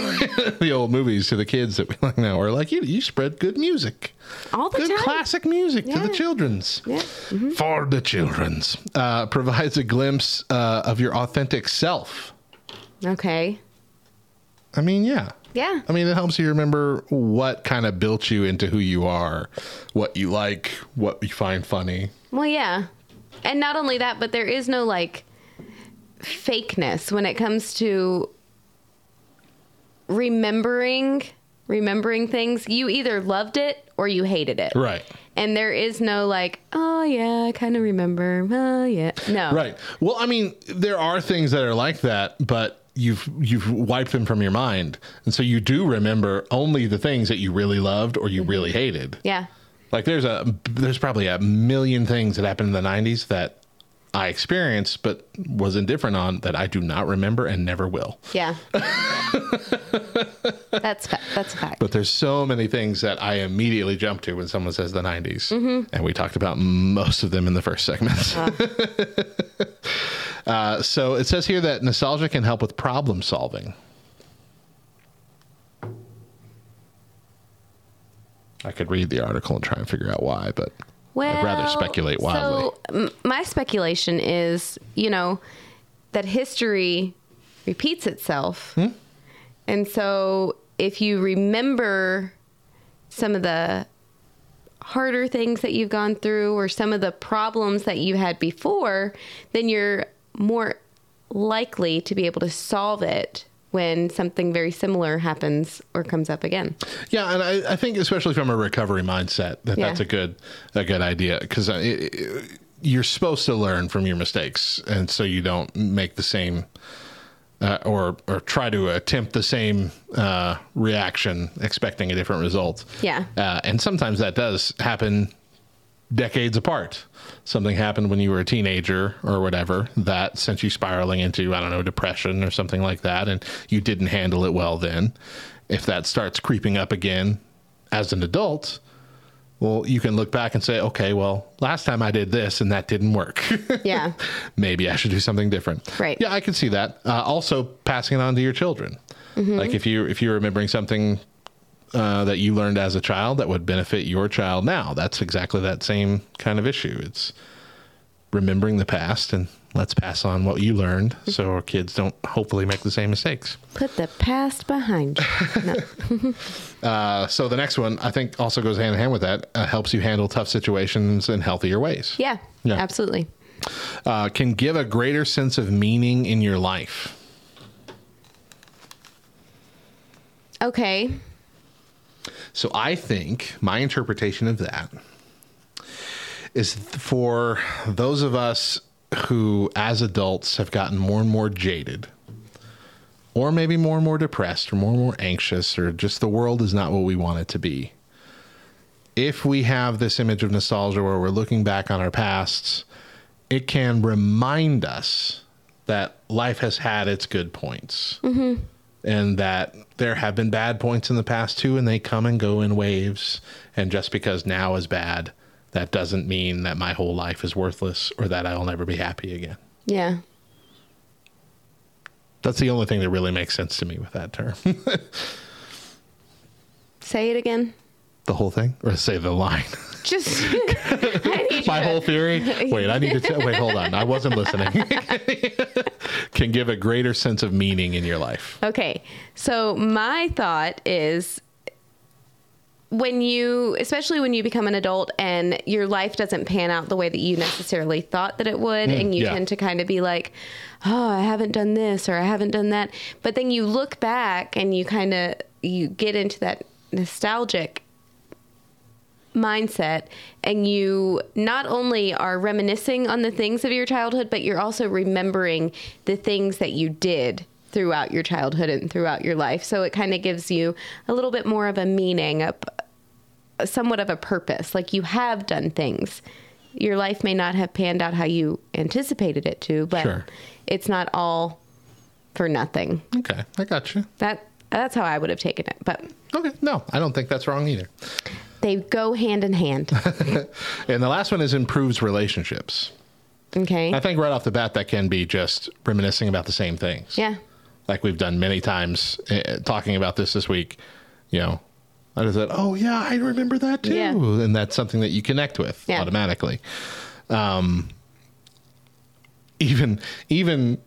the old movies to the kids that we <laughs> like now, or like you, you spread good music, all the good time. classic music to the children's, Yeah. Mm-hmm. for the children's. Uh, <laughs> provides a glimpse uh, of your authentic self. Okay. I mean, yeah. Yeah. I mean, it helps you remember what kind of built you into who you are, what you like, what you find funny. Well, yeah. And not only that, but there is no like fakeness when it comes to remembering remembering things. You either loved it or you hated it. Right. And there is no like, oh yeah, I kind of remember. Oh yeah. No. Right. Well, I mean, there are things that are like that, but you've you've wiped them from your mind, and so you do remember only the things that you really loved or you really mm-hmm. hated. Yeah. Like there's a there's probably a million things that happened in the '90s that I experienced but was indifferent on that I do not remember and never will. Yeah. <laughs> that's fa- that's a fact. But there's so many things that I immediately jump to when someone says the 90s. Mhm. And we talked about most of them in the first segment. <laughs> uh, so it says here that nostalgia can help with problem solving. I could read the article and try and figure out why, but Well, I'd rather speculate wildly. So, m- my speculation is, you know, that history repeats itself. Hmm? And so, if you remember some of the harder things that you've gone through or some of the problems that you had before, then you're more likely to be able to solve it when something very similar happens or comes up again. Yeah, and I, I think especially from a recovery mindset that Yeah. that's a good a good idea because you're supposed to learn from your mistakes, and so you don't make the same uh, or or try to attempt the same uh, reaction expecting a different result. Yeah. uh, and sometimes that does happen decades apart. Something happened when you were a teenager or whatever that sent you spiraling into, I don't know, depression or something like that, and you didn't handle it well then. If that starts creeping up again as an adult, well, you can look back and say, okay, well, last time I did this and that didn't work. <laughs> Yeah. Maybe I should do something different. Right. Yeah, I can see that. Uh, also, passing it on to your children. Mhm. Like if you if you're remembering something uh, that you learned as a child that would benefit your child now, that's exactly that same kind of issue. It's remembering the past and let's pass on what you learned <laughs> so our kids don't hopefully make the same mistakes. Put the past behind you. No. <laughs> Uh, so the next one I think also goes hand in hand with that. Uh, helps you handle tough situations in healthier ways. yeah, Yeah. absolutely. Uh, can give a greater sense of meaning in your life. Okay. So I think my interpretation of that is for those of us who, as adults, have gotten more and more jaded, or maybe more and more depressed, or more and more anxious, or just the world is not what we want it to be. If we have this image of nostalgia where we're looking back on our pasts, it can remind us that life has had its good points Mm-hmm. And that there have been bad points in the past too, and they come and go in waves. And just because now is bad, that doesn't mean that my whole life is worthless or that I'll never be happy again. Yeah. That's the only thing that really makes sense to me with that term. <laughs> Say it again. The whole thing, or say the line. Just <laughs> I need you My whole theory. <laughs> Wait, I need to tell. Wait, hold on. I wasn't listening. <laughs> Can give a greater sense of meaning in your life. Okay. So my thought is when you especially when you become an adult and your life doesn't pan out the way that you necessarily thought that it would Mm, and you yeah. tend to kind of be like oh i haven't done this or i haven't done that but then you look back and you kind of you get into that nostalgic mindset and you not only are reminiscing on the things of your childhood but you're also remembering the things that you did throughout your childhood and throughout your life so it kind of gives you a little bit more of a meaning a, somewhat of a purpose like you have done things your life may not have panned out how you anticipated it to but Sure. it's not all for nothing Okay, I got you. that that's how i would have taken it but Okay, no, I don't think that's wrong either. They go hand in hand <laughs> And the last one is improves relationships. okay I think right off the bat that can be just reminiscing about the same things. yeah like we've done many times uh, talking about this this week. You know, I just thought, oh yeah, I remember that too, Yeah. and that's something that you connect with Yeah. automatically. Um, even even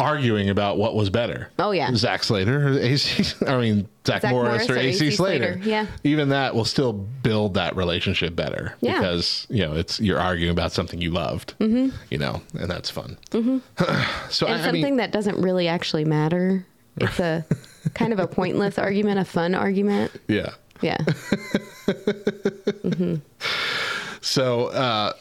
arguing about what was better. Oh, yeah. Zach Slater or AC. I mean Zach, Zach Morris, Morris or or AC, Slater. Slater, yeah. Even that will still build that relationship better Yeah. because you know it's you're arguing about something you loved. Mhm. You know, and that's fun. hmm <sighs> So and I, I something mean, that doesn't really actually matter. It's a <laughs> kind of a pointless argument, a fun argument. yeah. Yeah. <laughs> hmm So, uh,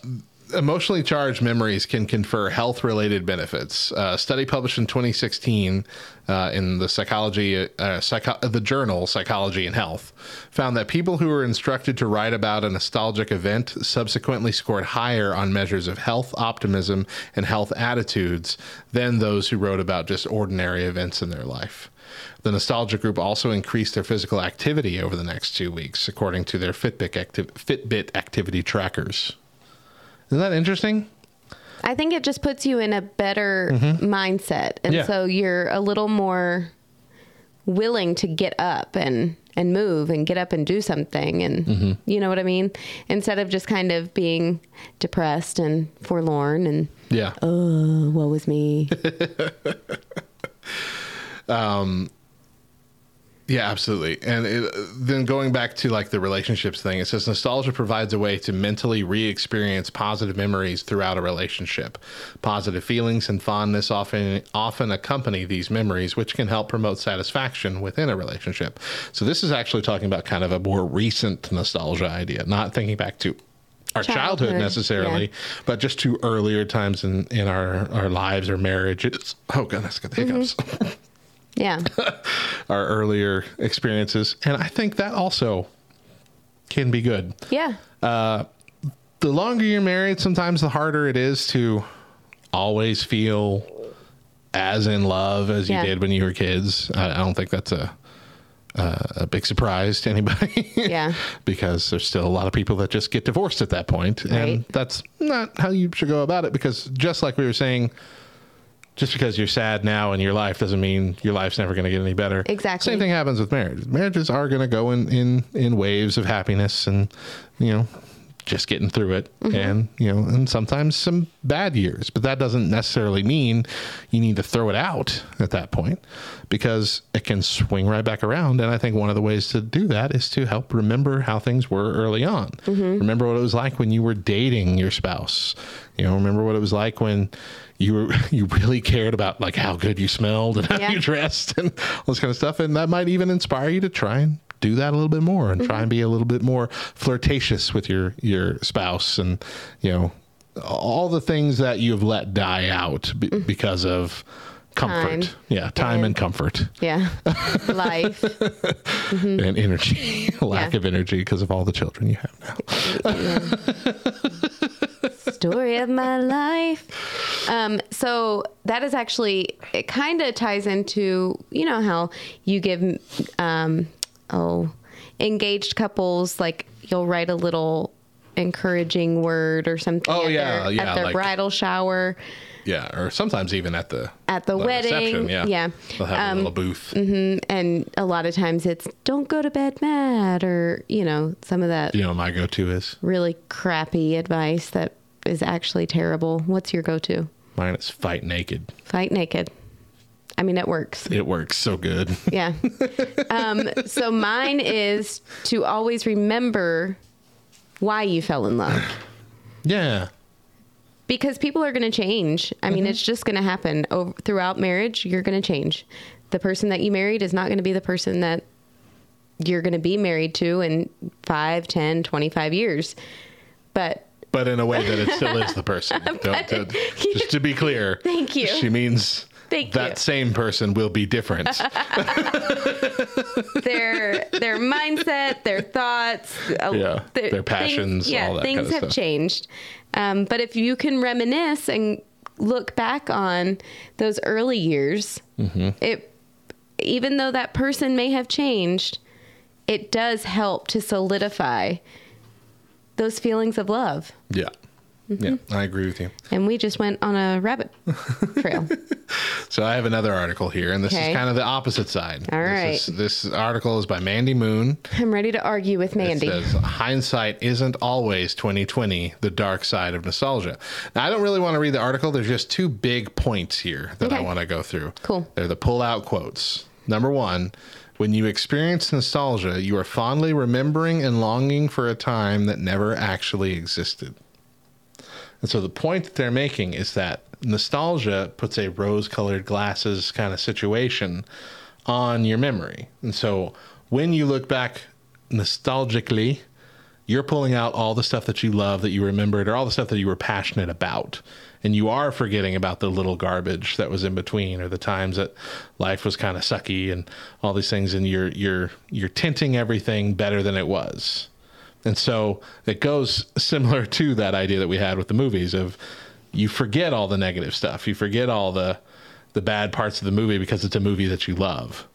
emotionally charged memories can confer health related benefits. Uh, a study published in 2016 uh, in the psychology, uh, psycho- the journal Psychology and Health, found that people who were instructed to write about a nostalgic event subsequently scored higher on measures of health optimism and health attitudes than those who wrote about just ordinary events in their life. The nostalgia group also increased their physical activity over the next two weeks, according to their Fitbit, acti- Fitbit activity trackers. Isn't that interesting? I think it just puts you in a better Mhm. mindset, and Yeah. so you're a little more willing to get up and and move and get up and do something and Mm-hmm. you know what I mean? Instead of just kind of being depressed and forlorn and Yeah. oh, woe is me. <laughs> Yeah, absolutely. And it, then going back to like the relationships thing, it says nostalgia provides a way to mentally re-experience positive memories throughout a relationship. Positive feelings and fondness often often accompany these memories, which can help promote satisfaction within a relationship. So this is actually talking about kind of a more recent nostalgia idea, not thinking back to our childhood, Childhood, necessarily, yeah. but just to earlier times in, in our, our lives or marriages. Oh goodness, got the hiccups. Mm-hmm. <laughs> yeah. <laughs> our earlier experiences. And I think that also can be good. Yeah. Uh, the longer you're married, sometimes the harder it is to always feel as in love as you Yeah. did when you were kids. I, I don't think that's a uh, a big surprise to anybody. <laughs> Yeah. because there's still a lot of people that just get divorced at that point, and Right. that's not how you should go about it. Because just like we were saying, just because you're sad now in your life doesn't mean your life's never going to get any better. Exactly. Same thing happens with marriage. Marriages are going to go in, in in waves of happiness, and you know, just getting through it, mm-hmm. and you know, and sometimes some bad years. But that doesn't necessarily mean you need to throw it out at that point, because it can swing right back around. And I think one of the ways to do that is to help remember how things were early on. Mm-hmm. Remember what it was like when you were dating your spouse. You know, remember what it was like when you were <laughs> you really cared about like how good you smelled and how Yeah. you dressed and <laughs> all this kind of stuff. And that might even inspire you to try and do that a little bit more and try mm-hmm. and be a little bit more flirtatious with your your spouse and you know all the things that you've let die out b- mm. because of comfort. Time. Yeah, time And- and comfort Yeah. Life. <laughs> Mm-hmm. and energy, lack Yeah. of energy because of all the children you have now. Story of my life. Um, so that is actually it. Kind of ties into you know how you give um, oh engaged couples like you'll write a little encouraging word or something. Oh, at yeah, their, yeah, at their like- bridal shower. Yeah, or sometimes even at the At the wedding, reception, yeah, yeah. they'll have a Um, little booth. and a lot of times it's don't go to bed mad or you know some of that You know, my go-to is really crappy advice that is actually terrible. What's your go-to? Mine is fight naked. fight naked. I mean it works. It works so good. yeah. <laughs> Um, so mine is to always remember why you fell in love. Yeah, because people are going to change. I mean it's just going to happen. Over, throughout marriage you're going to change. The person that you married is not going to be the person that you're going to be married to in 5 10 25 years. But but in a way that it still is the person. <laughs> Don't, don't- just to be clear. Thank you. She means Thank that you. same person will be different. <laughs> their their mindset, their thoughts, uh, Yeah, their passions, things, yeah, all that things have stuff. changed. Um, but if you can reminisce and look back on those early years, Mm-hmm. it even though that person may have changed, it does help to solidify those feelings of love. yeah, mm-hmm. yeah, I agree with you. And we just went on a rabbit <laughs> trail. So I have another article here, and this Okay. is kind of the opposite side. All This right. is- This, article is by Mandy Moon. I'm ready to argue with Mandy. It says hindsight isn't always 2020, the dark side of nostalgia. Now I don't really want to read the article. There's just two big points here that I want to go through. Cool. They're the pull out quotes. Number one, when you experience nostalgia, you are fondly remembering and longing for a time that never actually existed. And so the point that they're making is that nostalgia puts a rose colored glasses kind of situation on your memory. And so when you look back nostalgically, you're pulling out all the stuff that you love that you remembered or all the stuff that you were passionate about. And you are forgetting about the little garbage that was in between or the times that life was kind of sucky and all these things and you're you're you're tinting everything better than it was. And so it goes <laughs> similar to that idea that we had with the movies of you forget all the negative stuff. You forget all the the bad parts of the movie because it's a movie that you love.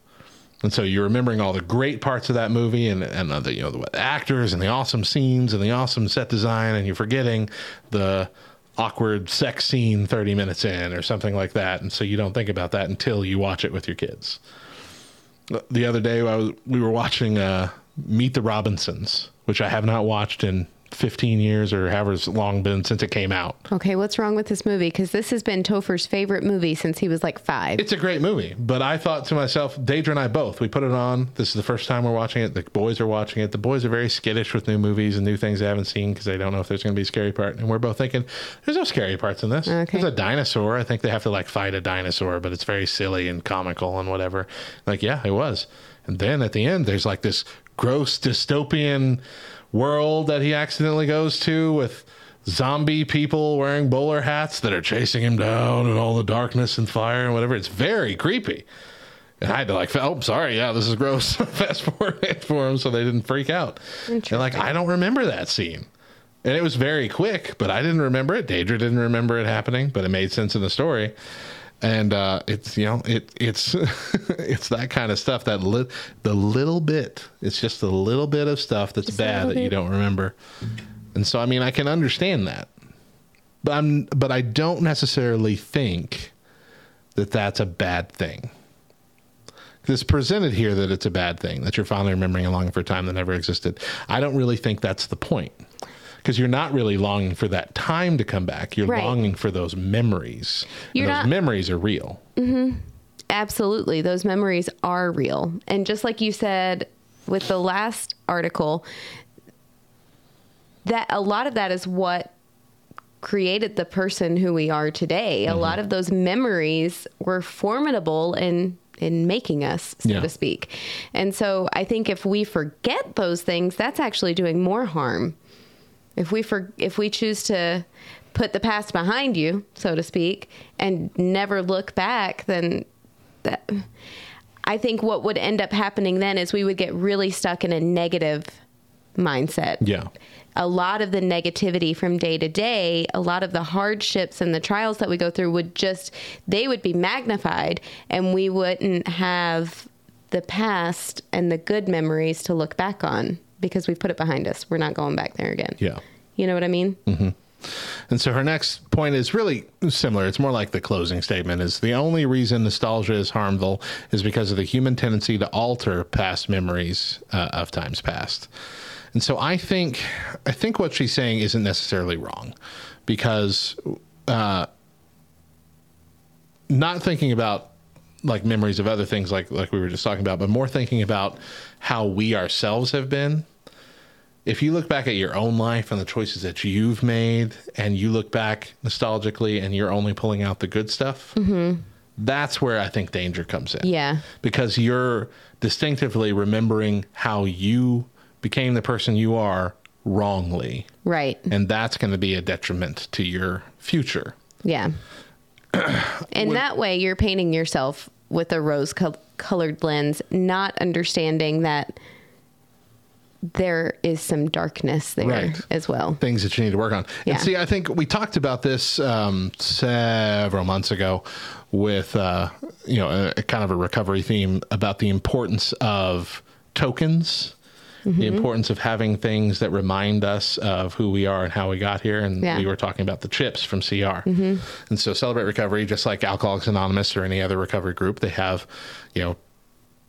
And so you're remembering all the great parts of that movie and and the you know the actors and the awesome scenes and the awesome set design and you're forgetting the awkward sex scene 30 minutes in or something like that. And so you don't think about that until you watch it with your kids. the other day was, we were watching uh, Meet the Robinsons, which I have not watched in 15 years or however long been since it came out. Okay, what's wrong with this movie? Because this has been Topher's favorite movie since he was like five. It's a great movie, but I thought to myself, Deidre and I both, we put it on. This is the first time we're watching it. The boys are watching it. The boys are very skittish with new movies and new things they haven't seen because they don't know if there's going to be a scary part. And we're both thinking, there's no scary parts in this. Okay. There's a dinosaur. I think they have to like fight a dinosaur, but it's very silly and comical and whatever. Like, yeah, it was. And then at the end, there's like this gross dystopian world that he accidentally goes to with zombie people wearing bowler hats that are chasing him down and all the darkness and fire and whatever. It's very creepy. And I had to like, oh, sorry, yeah, this is gross. <laughs> Fast forward for them so they didn't freak out. And like, I don't remember that scene. And it was very quick, but I didn't remember it. Deidre didn't remember it happening, but it made sense in the story. And uh, it's you know it it's <laughs> it's that kind of stuff that li- the little bit it's just a little bit of stuff that's Just bad that you don't remember. And so I mean I can understand that, but I'm but I don't necessarily think that that's a bad thing. It's presented here that it's a bad thing that you're finally remembering a longing for a time that never existed. I don't really think that's the point because you're not really longing for that time to come back. You're Right. longing for those memories. You're those not- memories are real. Mm-hmm. Absolutely. Those memories are real. And just like you said with the last article, that a lot of that is what created the person who we are today. A mm-hmm. lot of those memories were formidable in in making us, so Yeah. to speak. And so I think if we forget those things, that's actually doing more harm. If we for, if we choose to put the past behind you, so to speak, and never look back, then that I think what would end up happening then is we would get really stuck in a negative mindset. Yeah. A lot of the negativity from day to day, a lot of the hardships and the trials that we go through would just they would be magnified and we wouldn't have the past and the good memories to look back on because we've put it behind us. We're not going back there again. Yeah. You know what I mean? And so her next point is really similar. It's more like the closing statement is the only reason nostalgia is harmful is because of the human tendency to alter past memories uh, of times past. And so I think I think what she's saying isn't necessarily wrong because uh, not thinking about like memories of other things like like we were just talking about, but more thinking about how we ourselves have been if you look back at your own life and the choices that you've made and you look back nostalgically and you're only pulling out the good stuff mm-hmm. that's where i think danger comes in Yeah. because you're distinctively remembering how you became the person you are wrongly Right. and that's going to be a detriment to your future Yeah. <clears throat> and that way you're painting yourself with a rose col- colored lens, not understanding that there is some darkness there Right. as well. things that you need to work on. Yeah. And see, I think we talked about this um, several months ago with uh, you know a, a kind of a recovery theme about the importance of tokens. Mm-hmm. The importance of having things that remind us of who we are and how we got here. And Yeah. we were talking about the chips from CR. And so, Celebrate Recovery, just like Alcoholics Anonymous or any other recovery group, they have, you know,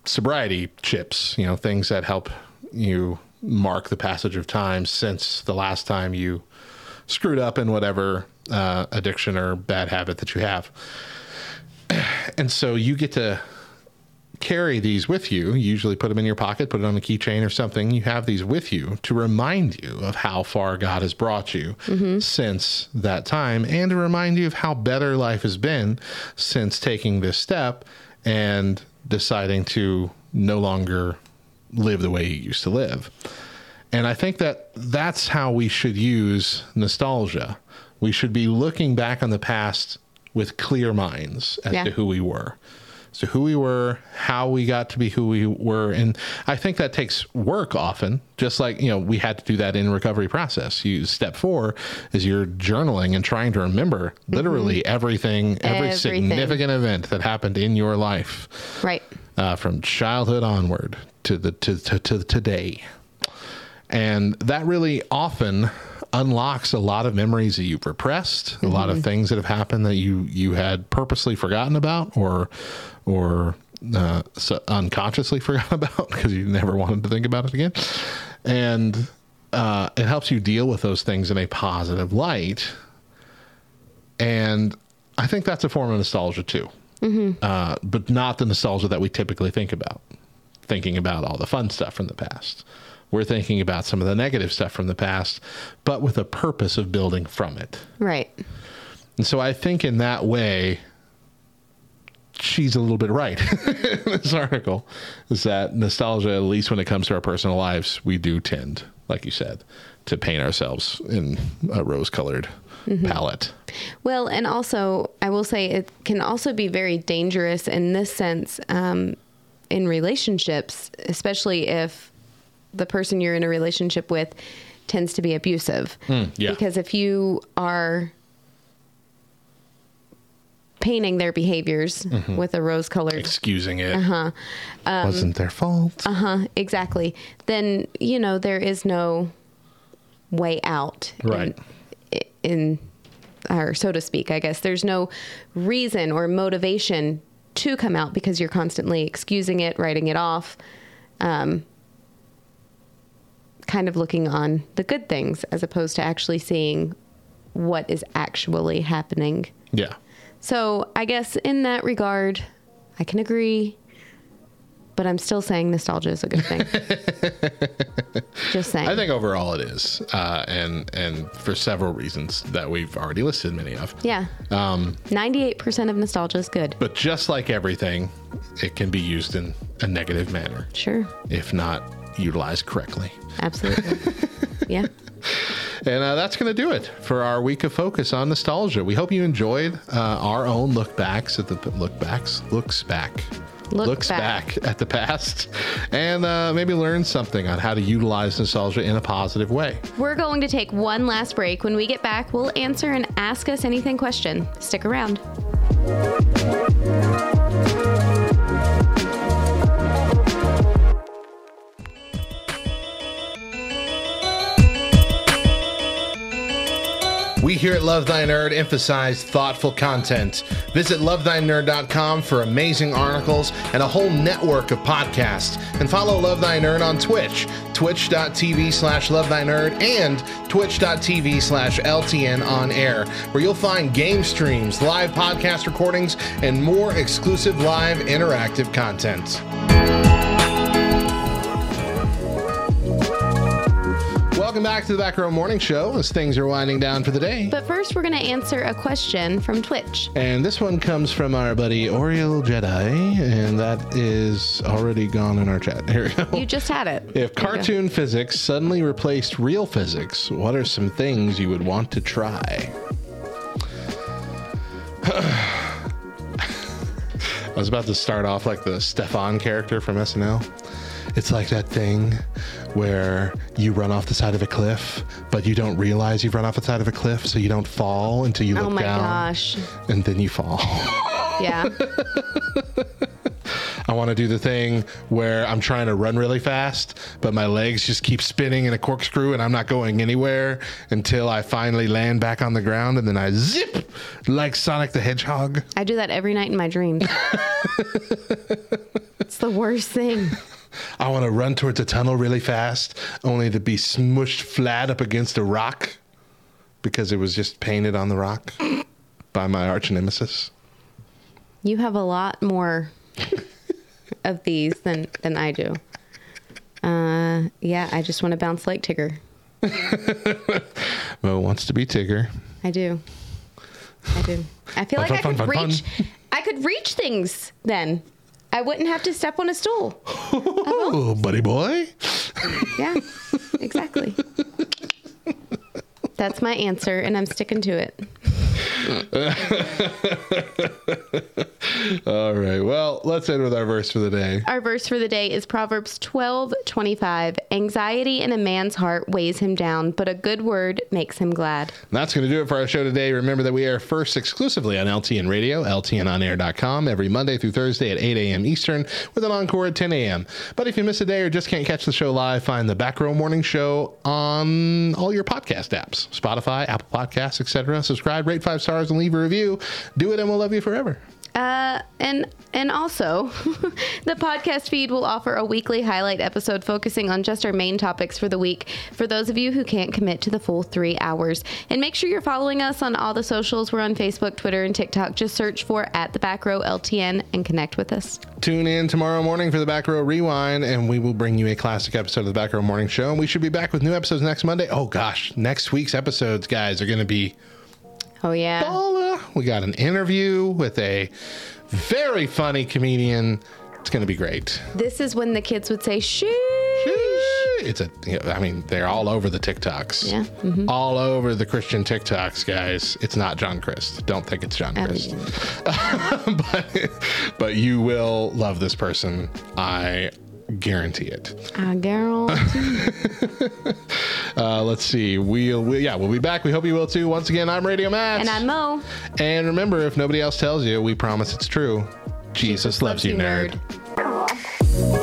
sobriety chips, you know, things that help you mark the passage of time since the last time you screwed up in whatever uh, addiction or bad habit that you have. <clears throat> And so you get to carry these with you. You usually put them in your pocket, put it on a keychain or something. You have these with you to remind you of how far God has brought you since that time and to remind you of how better life has been since taking this step and deciding to no longer live the way you used to live. And I think that that's how we should use nostalgia. We should be looking back on the past with clear minds as Yeah. to who we were. So who we were, how we got to be who we were, and I think that takes work often. Just like you know, we had to do that in recovery process. You step four is you're journaling and trying to remember literally everything, every Everything. significant event that happened in your life Right. uh, from childhood onward to the to, to, to today, and that really often unlocks a lot of memories that you've repressed, a lot of things that have happened that you you had purposely forgotten about or or uh, so unconsciously <laughs> forgot about because you never wanted to think about it again. And uh, it helps you deal with those things in a positive light. And I think that's a form of nostalgia too, uh, but not the nostalgia that we typically think about. Thinking about all the fun stuff from the past. We're thinking about some of the negative stuff from the past, but with a purpose of building from it. Right. And so I think in that way, she's a little bit right <laughs> in this article is that nostalgia, at least when it comes to our personal lives, we do tend, like you said, to paint ourselves in a rose colored palette. Well, and also, I will say it can also be very dangerous in this sense um, in relationships, especially if the person you're in a relationship with tends to be abusive. yeah. Because if you are painting their behaviors with a rose colored Excusing it. Wasn't their fault. uh huh exactly then you know there is no way out Right. in, in or so to speak i guess there's no reason or motivation to come out because you're constantly excusing it writing it off um, kind of looking on the good things as opposed to actually seeing what is actually happening Yeah. so I guess in that regard, I can agree, but I'm still saying nostalgia is a good thing. <laughs> Just saying. I think overall it is, uh, and and for several reasons that we've already listed many of. yeah. Um, 98% of nostalgia is good. But just like everything, it can be used in a negative manner Sure. if not utilized correctly. Absolutely. <laughs> yeah. And uh, that's going to do it for our week of focus on nostalgia. We hope you enjoyed uh, our own look backs at the look backs, looks back, Look looks back. back. at the past, and uh, maybe learn something on how to utilize nostalgia in a positive way. We're going to take one last break. When we get back, we'll answer an Ask Us Anything question. Stick around. Here at Love Thy Nerd emphasize thoughtful content. Visit lovethynerd.com for amazing articles and a whole network of podcasts. And follow Love Thy Nerd on Twitch, twitch.tv slash love thy nerd and twitch.tv slash LTN on air, where you'll find game streams, live podcast recordings, and more exclusive live interactive content. Welcome back to the Back Row Morning Show as things are winding down for the day. But first, we're going to answer a question from Twitch. And this one comes from our buddy Oriel Jedi, and that is already gone in our chat. Here we go. You just had it. If There you go. cartoon physics suddenly replaced real physics, what are some things you would want to try? <sighs> I was about to start off like the Stefon character from SNL. It's like that thing where you run off the side of a cliff, but you don't realize you've run off the side of a cliff, so you don't fall until you oh look Oh my down, gosh. and then you fall. <laughs> Yeah. <laughs> I want to do the thing where I'm trying to run really fast, but my legs just keep spinning in a corkscrew and I'm not going anywhere until I finally land back on the ground and then I zip like Sonic the Hedgehog. I do that every night in my dreams. <laughs> it's the worst thing. I want to run towards a tunnel really fast, only to be smushed flat up against a rock because it was just painted on the rock by my arch nemesis. You have a lot more <laughs> of these than than I do. Uh, yeah, I just want to bounce like Tigger. <laughs> Mo wants to be Tigger. I do. I do. I feel Fun, like I fun, could fun, fun, reach. I could reach things then. I wouldn't have to step on a stool. Oh, <laughs> buddy boy. Yeah, exactly. That's my answer, and I'm sticking to it. <laughs> All right. Well, let's end with our verse for the day. Our verse for the day is Proverbs 12 25. Anxiety in a man's heart weighs him down, but a good word makes him glad. That's going to do it for our show today. Remember that we air first exclusively on LTN Radio, LTNOnAir.com, every Monday through Thursday at 8 a.m. Eastern, with an encore at 10 a.m. But if you miss a day or just can't catch the show live, find the Back Row Morning Show on all your podcast apps Spotify, Apple Podcasts, etc. Subscribe, rate, five stars and leave a review. Do it, and we'll love you forever. Uh, and and also, <laughs> the podcast feed will offer a weekly highlight episode focusing on just our main topics for the week for those of you who can't commit to the full three hours. And make sure you're following us on all the socials. We're on Facebook, Twitter, and TikTok. Just search for at the back row LTN and connect with us. Tune in tomorrow morning for the Back Row Rewind, and we will bring you a classic episode of the Back Row Morning Show. And we should be back with new episodes next Monday. Oh gosh, next week's episodes, guys, are going to be Oh yeah. We got an interview with a very funny comedian. It's going to be great. This is when the kids would say shh. It's a, you know, I mean, they're all over the TikToks. Yeah. mhm. All over the Christian TikToks, guys. It's not John Crist. Don't think it's John Crist. <laughs> but, but you will love this person. I guarantee it. Ah, girl. <laughs> Uh, let's see. We'll, we, yeah, we'll be back. We hope you will too. Once again, I'm Radio Matt. and I'm Mo. And remember, if nobody else tells you, we promise it's true. Jesus, loves, you, nerd. nerd.